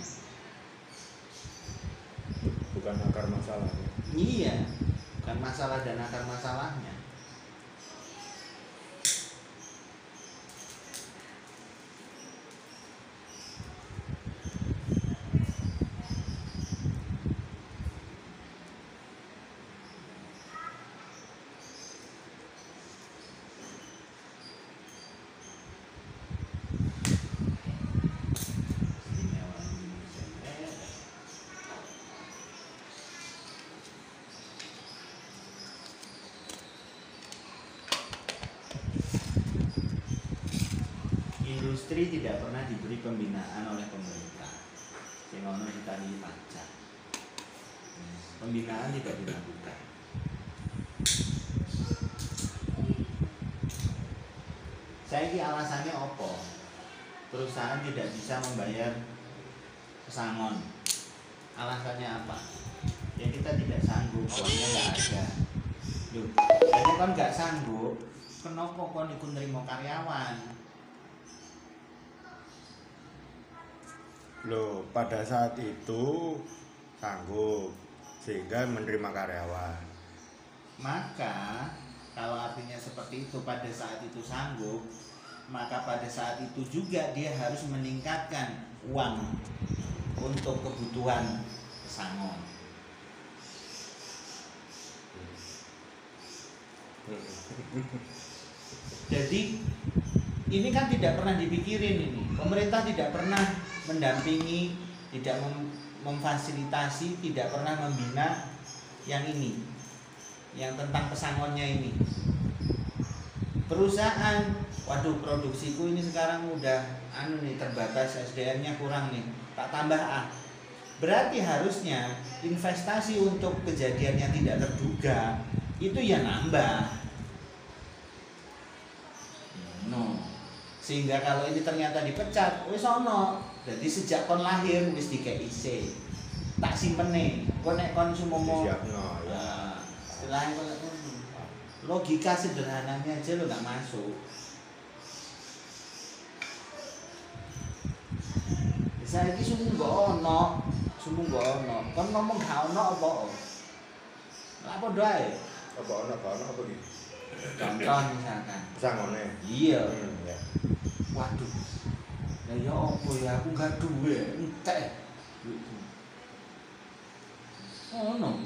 bukan akar masalahnya Iya, bukan masalah dan akar masalahnya. Istimewa Indonesia. Eh, Industri tidak pernah diberi pembinaan oleh pemerintah. Sing ono ditani pajak. Pembinaan tidak dilakukan. Saya ini alasannya opo. Perusahaan tidak bisa membayar pesangon. Alasannya apa? Ya kita tidak sanggup, uangnya nggak ada. Loh, jadi kan nggak sanggup, kenapa kon ikut nerima karyawan? Loh pada saat itu sanggup sehingga menerima karyawan Maka kalau artinya seperti itu pada saat itu sanggup, maka pada saat itu juga dia harus meningkatkan uang untuk kebutuhan pesangon. Jadi ini kan tidak pernah dipikirin ini. Pemerintah tidak pernah mendampingi, tidak mem- memfasilitasi, tidak pernah membina yang ini, yang tentang pesangonnya ini. Perusahaan, waduh produksiku ini sekarang udah anu nih terbatas SDM-nya kurang nih, tak tambah ah. Berarti harusnya investasi untuk kejadian yang tidak terduga itu ya nambah. No. Sehingga kalau ini ternyata dipecat, wis ono. Jadi sejak kon lahir wis dikei IC. Tak simpene. Kon nek kon sumomo disiapno ya Nah, istilahnya kalau ngono. logika sederhananya aja lo nggak masuk. Saya ini sumu nggak ono, sumu nggak ono. Kon ngomong gak ono apa? Apa doa apa ono apa ono apa gitu Contoh misalkan. pesangone Iya. hmm, ya. Waduh. Lah ya apa ya aku gak duwe, entek. Oh no.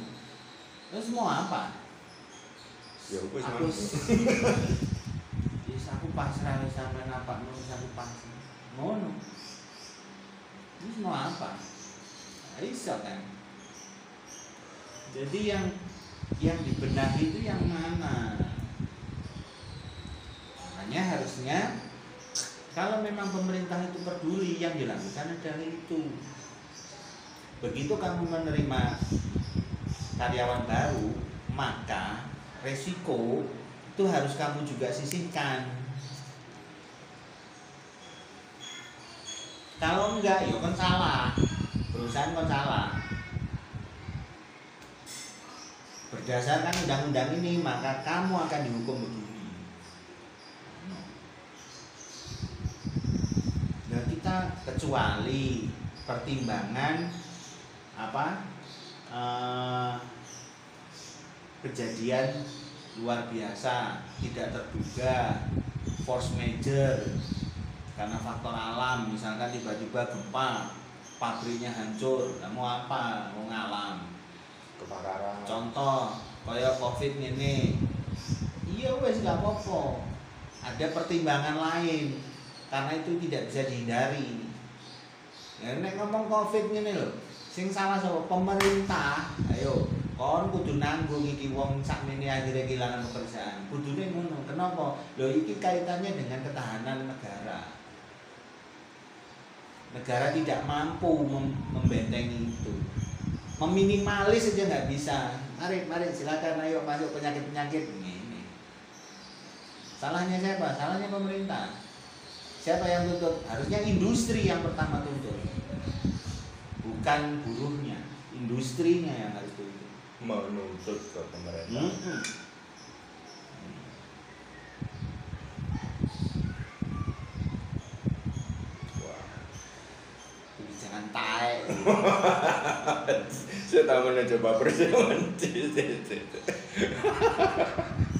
Terus mau apa? ya wis aku. Wis aku pasrah wis sampean apa wis aku pasrah. Ngono. Terus mau apa? Iso kan. Jadi yang yang dibenahi itu yang mana? Makanya harusnya kalau memang pemerintah itu peduli yang dilakukan adalah itu. Begitu kamu menerima karyawan baru, maka resiko itu harus kamu juga sisihkan. Kalau enggak, ya kan salah. Perusahaan kan salah. Berdasarkan undang-undang ini, maka kamu akan dihukum begini. Rasa kecuali pertimbangan apa eh, kejadian luar biasa tidak terduga force major karena faktor alam misalkan tiba-tiba gempa pabriknya hancur kamu apa? Mau ngalam. Kebakaran. Contoh kaya covid ini iya wes gak apa-apa. Ada pertimbangan lain karena itu tidak bisa dihindari. Ya nek ngomong covid ini loh sing salah sama pemerintah. Ayo kon kudu nanggung iki wong sakmene akhirnya kehilangan pekerjaan. Kudune ngono kenapa? Lho iki kaitannya dengan ketahanan negara. Negara tidak mampu mem- membentengi itu. Meminimalis aja nggak bisa. Mari mari silakan ayo masuk penyakit penyakit ini. Salahnya siapa? Salahnya pemerintah siapa yang tuntut? Harusnya industri yang pertama tuntut. Bukan buruhnya industrinya yang harus tuntut. Menuntut ke pemerintah. Kebijakan taek. Saya tahu mana coba persiapan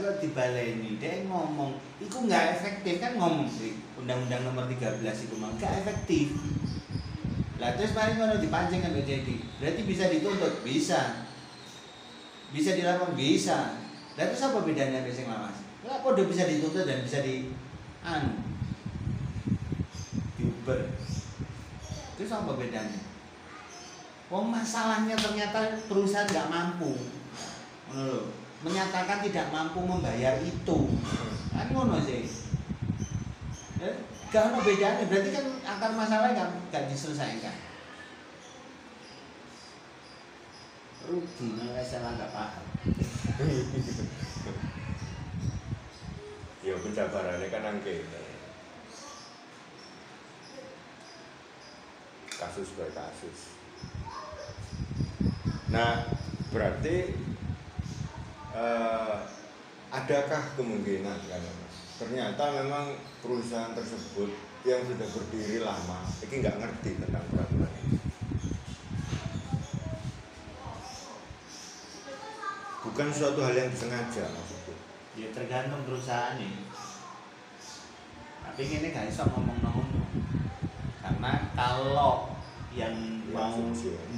kalau dibaleni dia ngomong itu nggak efektif kan ngomong di undang-undang nomor 13 itu mah nggak efektif. Lah terus paling ngono dipancing kan jadi berarti bisa dituntut? Bisa. Bisa dilakukan? Bisa. Lah terus apa bedanya dengan sing lawas lah udah bisa dituntut dan bisa di anu diuber. Terus apa bedanya? Wong masalahnya ternyata perusahaan nggak mampu. Lho. Menyatakan tidak mampu membayar itu. Kan ngono sih. Ya, gak ada bedanya. Berarti kan akar masalahnya gak, gak diselesaikan. Rugi malah salah nggak paham. Ya penjabarannya kan angke. Kasus per kasus. Nah berarti eh, adakah kemungkinan kan Mas? ternyata memang perusahaan tersebut yang sudah berdiri lama ini nggak ngerti tentang peraturan ini. Bukan suatu hal yang disengaja maksudku. Ya tergantung perusahaan nih tapi ini gak bisa ngomong ngomong. Karena kalau yang Ya, mau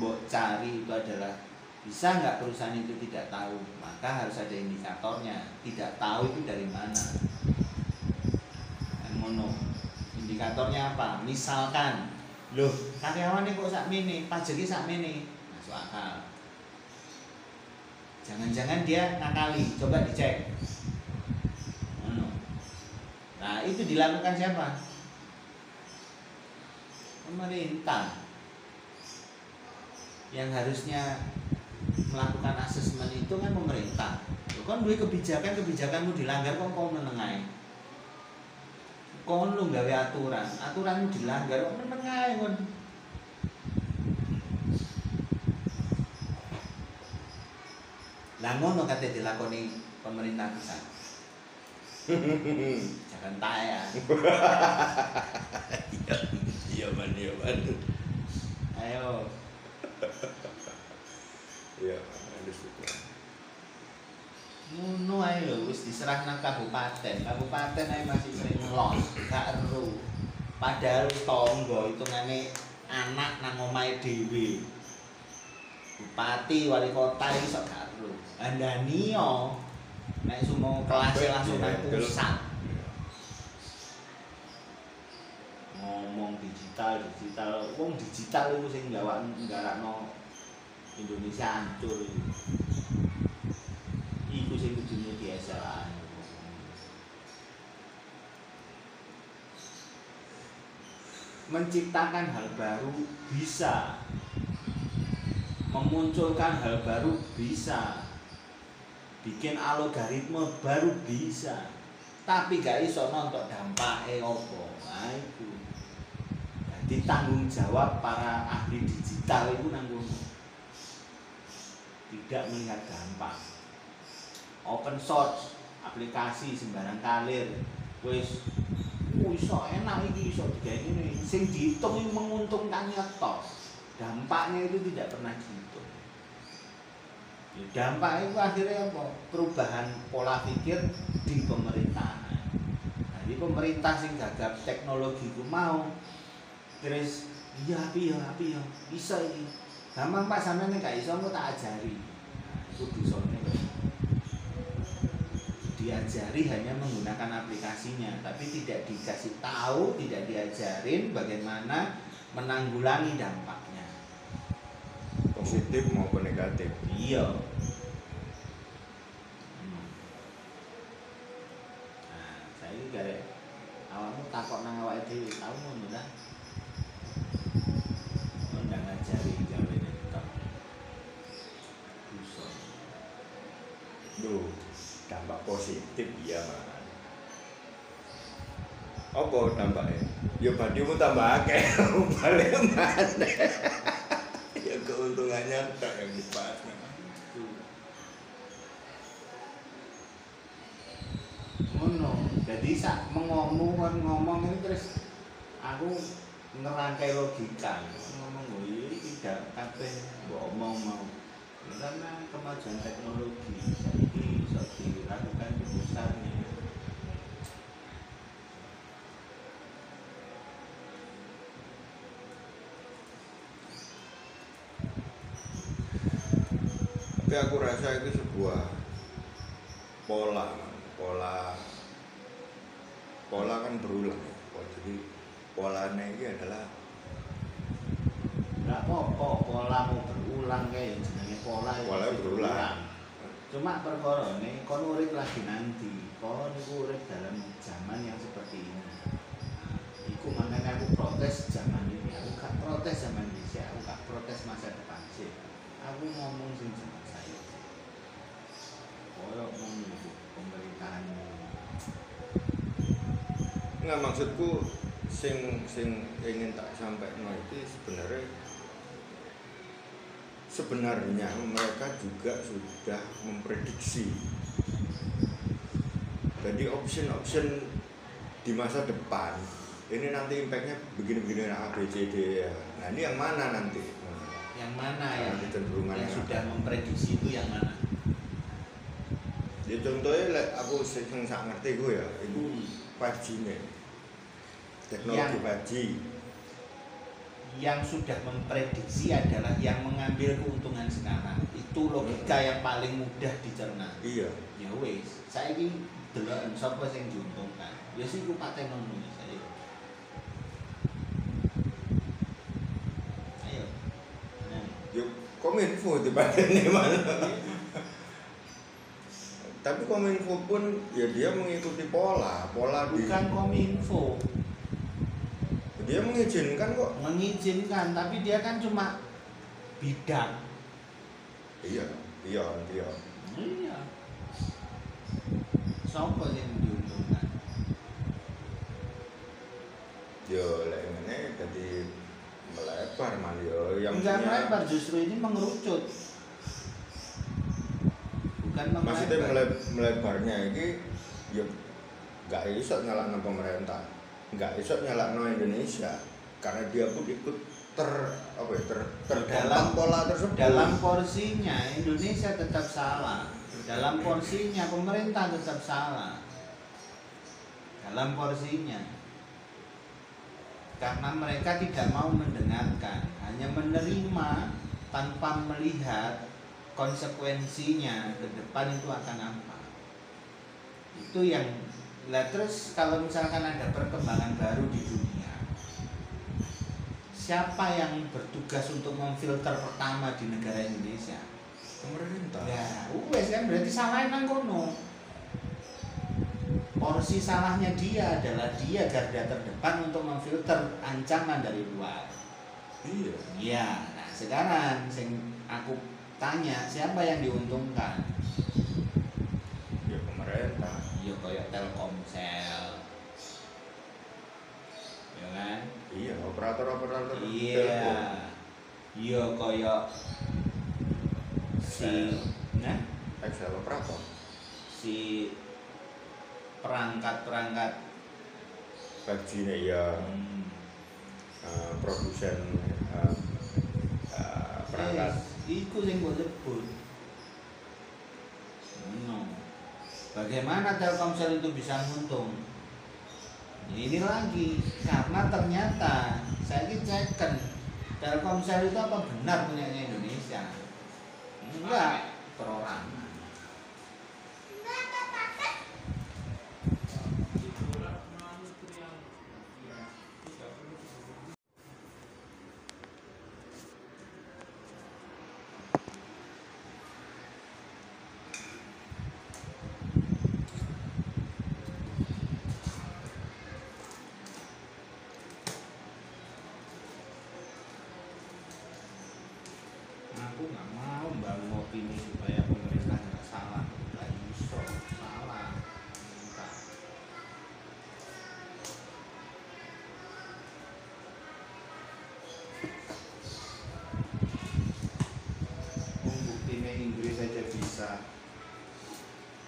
mbok cari itu adalah bisa nggak perusahaan itu tidak tahu? Maka harus ada indikatornya. Tidak tahu itu dari mana? Ngono. Indikatornya apa? Misalkan loh karyawannya kok sak mini pajaknya sak mini masuk akal. Jangan-jangan dia ngakali. Coba dicek. Ngono. nah itu dilakukan siapa? Pemerintah. Yang harusnya melakukan asesmen itu kan pemerintah. Kan duit kebijakan kebijakanmu dilanggar kok kau menengai kon lu gawe aturan aturanmu dilanggar kok menengai kon lah ngono kate dilakoni pemerintah pusat. Jangan tanya iya man iya man ayo itu ngono ae lho wis diserah nang kabupaten. Kabupaten ae masih sering los gak eru. Padahal tonggo hitungane anak nang omahe dhewe. Bupati wali kota iso gak eru. Andani yo nek sumo kelasnya langsung nang pusat. ngomong digital digital. Wong digital itu sing gawak nggarakno Indonesia hancur. Iku sing kudune biasa Menciptakan hal baru bisa. Memunculkan hal baru bisa. Bikin algoritma baru bisa. Tapi gak iso nonton dampaknya opo. Nah itu. Jadi tanggung jawab para ahli digital itu nanggung tidak melihat dampak open source aplikasi sembarang kalir wis iso enak iki iso digawe ngene. Sing dihitung ini menguntungkannya toh dampaknya itu tidak pernah dihitung. Ya, dampak itu akhirnya apa? Perubahan pola pikir di pemerintahan. Nah, di pemerintah sing gagap teknologi itu mau terus iya api ya api ya bisa ini gampang pak sampean gak iso engko tak ajari. Nah, itu dosane diajari hanya menggunakan aplikasinya tapi tidak dikasih tahu tidak diajarin bagaimana menanggulangi dampaknya. Positif maupun negatif. Iya. Hmm. nah saya ini gara awakmu takut nang awake dhewe tau ngono lah Oh, ndak ngajari gawe tok Bisa. Duh, dampak positif iya man. Apa dampaknya? Ya badimu tambah akeh, balik mana? ya keuntungannya tak yang dibahas. ngono jadi sak mengomong kan ngomong ini terus aku ngerangkai logika ngomong oh iya iki tidak kabeh mbok omong mau Ya, karena kemajuan teknologi ini bisa dilakukan di pusatnya Tapi aku rasa itu sebuah pola, pola pola kan berulang. ya. Oh, jadi polanya ini adalah nggak apa-apa pola mau berulang kayak jenenge pola ya Pola mesti berulang. cuma perkara ini kon urip lagi nanti kon iku urip dalam zaman yang seperti ini iku makanya aku protes zaman ini aku gak protes zaman ini sih aku gak protes masa depan sih aku ngomong sing zaman saya koyo ngono iku pemerintahan nggak maksudku sing sing ingin tak sampaikan itu sebenarnya sebenarnya mereka juga sudah memprediksi. Jadi option-option di masa depan ini nanti impactnya begini-begini A B C D ya. nah ini yang mana nanti? Yang mana Nah, yang, kecenderungannya yang sudah memprediksi itu yang mana ya contohnya lek aku sing sak ngerti gue ya Hmm. 5G nih. Teknologi Yang- 5G yang sudah memprediksi adalah yang mengambil keuntungan sekarang. Itu logika yang paling mudah dicerna. Iya. Ya wis saya ini delok sapa sing diuntungkan. Ya sih ku paten ngono ya saya ayo. Yuk kominfo di nih mana tapi kominfo pun ya dia mengikuti pola pola di bukan kominfo. Dia mengizinkan kok. Mengizinkan tapi dia kan cuma bidang. Iya iya iya. Iya. Sapa yang diuntungkan? Yo ngene jadi melebar man yo yang Enggak punya- melebar justru ini mengerucut. Bukan maksudnya melebar. mele- melebarnya ini ya nggak iso nyalakno pemerintah nggak iso nyalakno Indonesia karena dia pun ikut ter apa ya ter terdalam Dalam- pola tersebut Dalam porsinya Indonesia tetap salah. Dalam porsinya pemerintah tetap salah. Dalam porsinya. Karena mereka tidak mau mendengarkan, hanya menerima tanpa melihat konsekuensinya ke depan itu akan apa. Itu yang lah terus kalau misalkan ada perkembangan baru di dunia, siapa yang bertugas untuk memfilter pertama di negara Indonesia? pemerintah Ya, wes kan berarti salahnya nang kono. Porsi salahnya dia adalah dia garda terdepan untuk memfilter ancaman dari luar. iya Iya, nah sekarang sing aku tanya siapa yang diuntungkan? ya pemerintah. Ya kayak Telkomsel. Ya kan? iya operator operator Iya. Iya kayak si nah? Excel operator. Si perangkat-perangkat. 5G nya ya hmm, eh, produsen eh, eh, perangkat. Eh, iku sing mbok sebut. No. Bagaimana Telkomsel itu bisa untung? Ini lagi karena ternyata saya ini cekkan Telkomsel itu apa benar punyanya Indonesia? Enggak, perorangan. Aku nggak mau bangun opini supaya pemerintah nggak salah, nggak iso salah. Enggak. Buktinya Inggris aja bisa.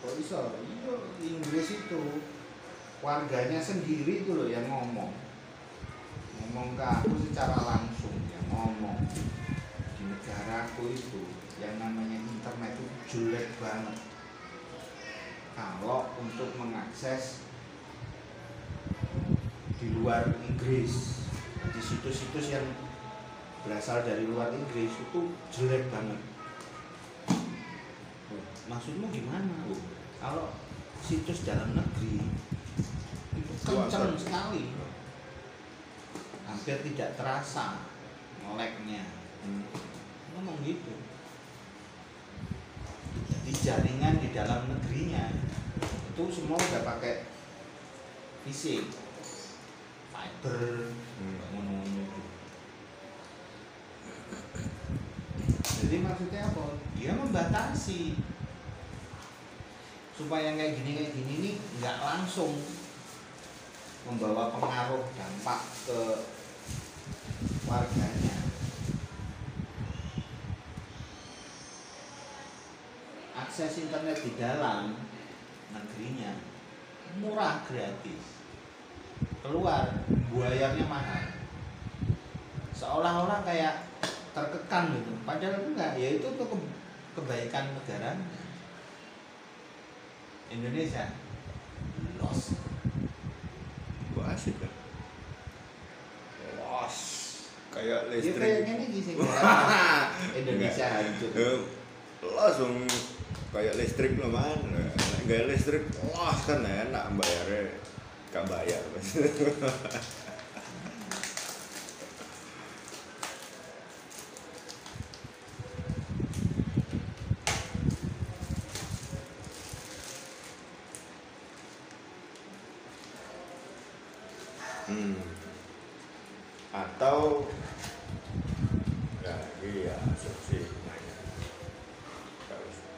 Kok bisa? Iya, Inggris itu warganya sendiri itu loh yang ngomong. Ngomong ke aku secara langsung, ya ngomong di negaraku itu yang namanya internet itu jelek banget kalau untuk mengakses di luar Inggris di situs-situs yang berasal dari luar Inggris itu jelek banget maksudmu gimana? Kalau situs dalam negeri itu kencang sekali. Hampir tidak terasa ngeleknya ngomong gitu. Di jaringan di dalam negerinya itu semua udah pakai fisik. Fiber Hmm. ngono-ngono itu jadi maksudnya apa? Dia membatasi supaya kayak gini kayak gini nih nggak langsung membawa pengaruh dampak ke warganya. Akses internet di dalam negerinya murah gratis. Keluar buayanya mahal. Seolah-olah kayak terkekang gitu. Padahal enggak ya itu untuk ke- kebaikan negara Indonesia. Lost Wah, asik kan los. Kayak ya listrik. kayaknya ini di sini. Indonesia hancur Eh, los dong kayak listrik lo man nggak listrik los kan enak bayarnya. Gak bayar mas hmm. atau ya iya asumsi nanya Nggak usah.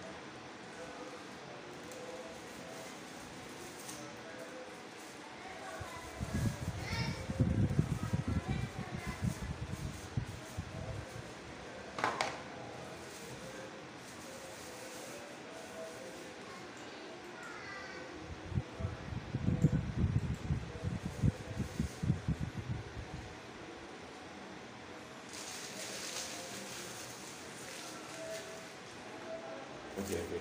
Oke oke.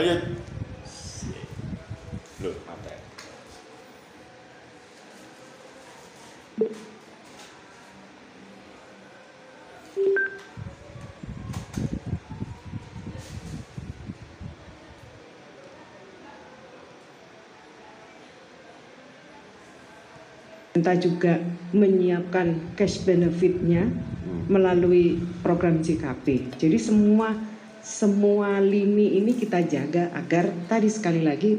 Lanjut. Pemerintah juga menyiapkan cash benefitnya melalui program JKP. Jadi semua semua lini ini kita jaga agar tadi sekali lagi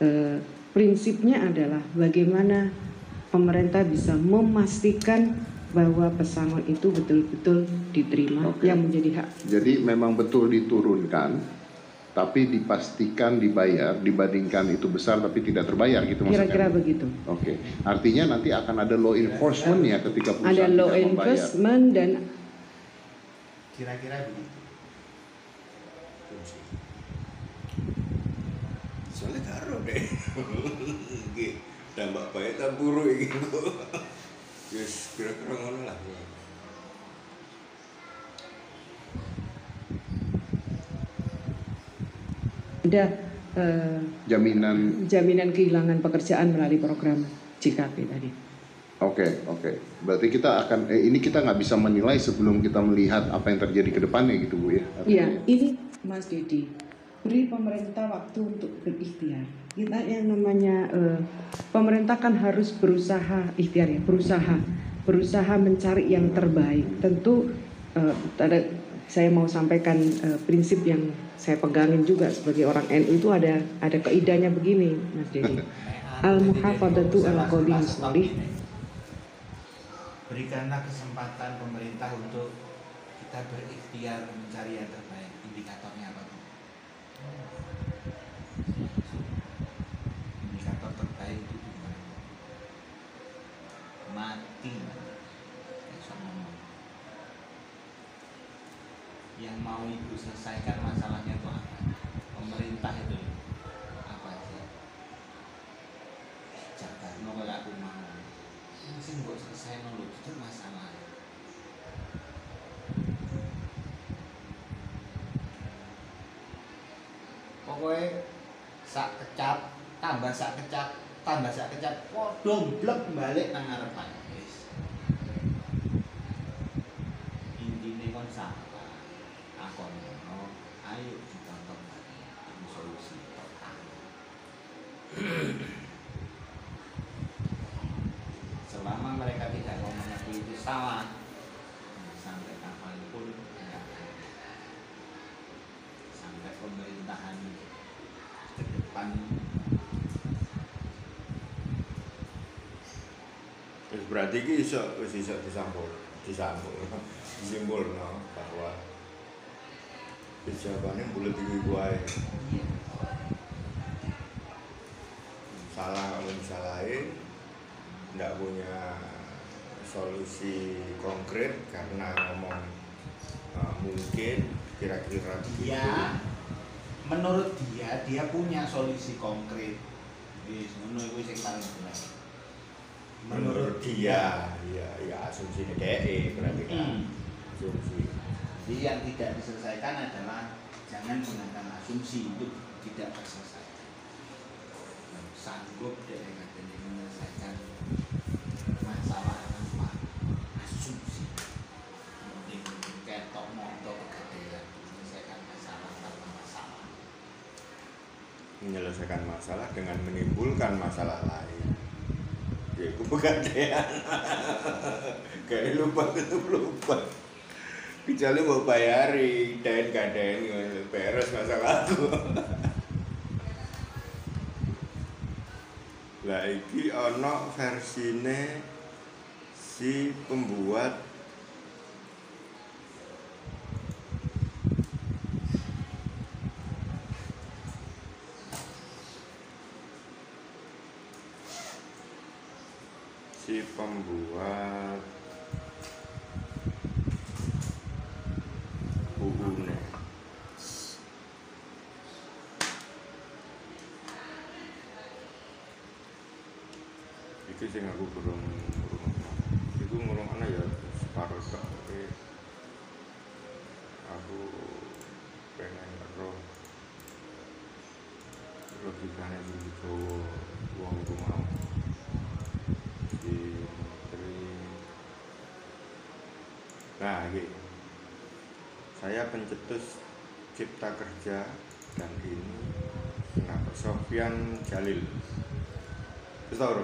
eh, prinsipnya adalah bagaimana pemerintah bisa memastikan bahwa pesangon itu betul-betul diterima Oke. yang menjadi hak Jadi memang betul diturunkan, tapi dipastikan dibayar dibandingkan itu besar tapi tidak terbayar gitu maksudnya. kira-kira begitu. Oke, artinya nanti akan ada law enforcement ya ketika perusahaan Ada law tidak membayar. enforcement dan kira-kira begitu soalnya karo deh. Dampak baik tak buruk kok. Yes kira-kira ngono lah. Ada eh, Jaminan jaminan kehilangan pekerjaan melalui program JKP tadi. Oke, oke. Berarti kita akan eh, ini kita nggak bisa menilai sebelum kita melihat apa yang terjadi ke depannya gitu Bu ya. Iya, ini Mas Dedi, beri pemerintah waktu untuk berikhtiar. Kita yang namanya eh, pemerintah kan harus berusaha ikhtiar ya, berusaha, berusaha mencari yang terbaik. Tentu eh, ada saya mau sampaikan eh, prinsip yang saya pegangin juga sebagai orang NU itu ada ada kaidahnya begini, Mas Dedi. Al-muhafadzatu ala qawli. Berikanlah kesempatan pemerintah untuk kita berikhtiar mencari yang terbaik. Indikatornya apa tuh? Indikator terbaik itu gimana? Mati. Yang mau ibu selesaikan masalahnya itu apa? Pemerintah itu selesai dulu itu masalah pokoknya sak kecap tambah sak kecap tambah sak kecap podo blek balik nang ngarepan. Wis. Intine kon salah akon ngono ayo ditonton ini solusi. total salah sampai kapan pun tidak akan. sampai pemerintahan depan. Berarti iki iso wis iso disambung disambung simbol no, bahwa bulat iki wae iya, salah kalau disalahin nggak punya solusi konkret karena ngomong uh, mungkin kira-kira dia menurut dia dia punya solusi konkret. Wis ngono iku sing paling bener menurut dia. ya ya asumsi DE berarti kan Hmm. asumsi. Jadi yang tidak diselesaikan adalah jangan gunakan asumsi itu tidak terselesaikan. Sanggup katanya menyelesaikan masalah tanpa asumsi. Mending ketok moto pegadaian menyelesaikan masalah tanpa masalah. Menyelesaikan masalah dengan menimbulkan masalah lain. Yaitu pegadaian. Kayak lupa itu lupa kecuali mau bayari dan gaden beres masalahku lah iki ono versine si pembuat si pembuat bukunya itu sing aku belum itu ngurung ana ya separuh tok tapi aku pengen roh logikanya sing digawa wong iku mau si menteri nah ini saya pencetus cipta kerja dan ini Sofian Jalil. Terus tau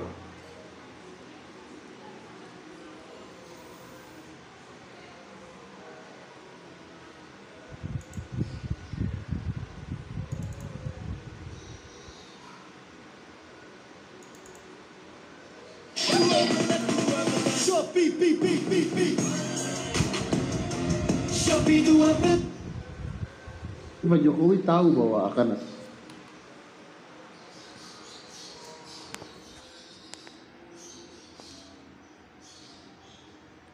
Pak Jokowi tahu bahwa akan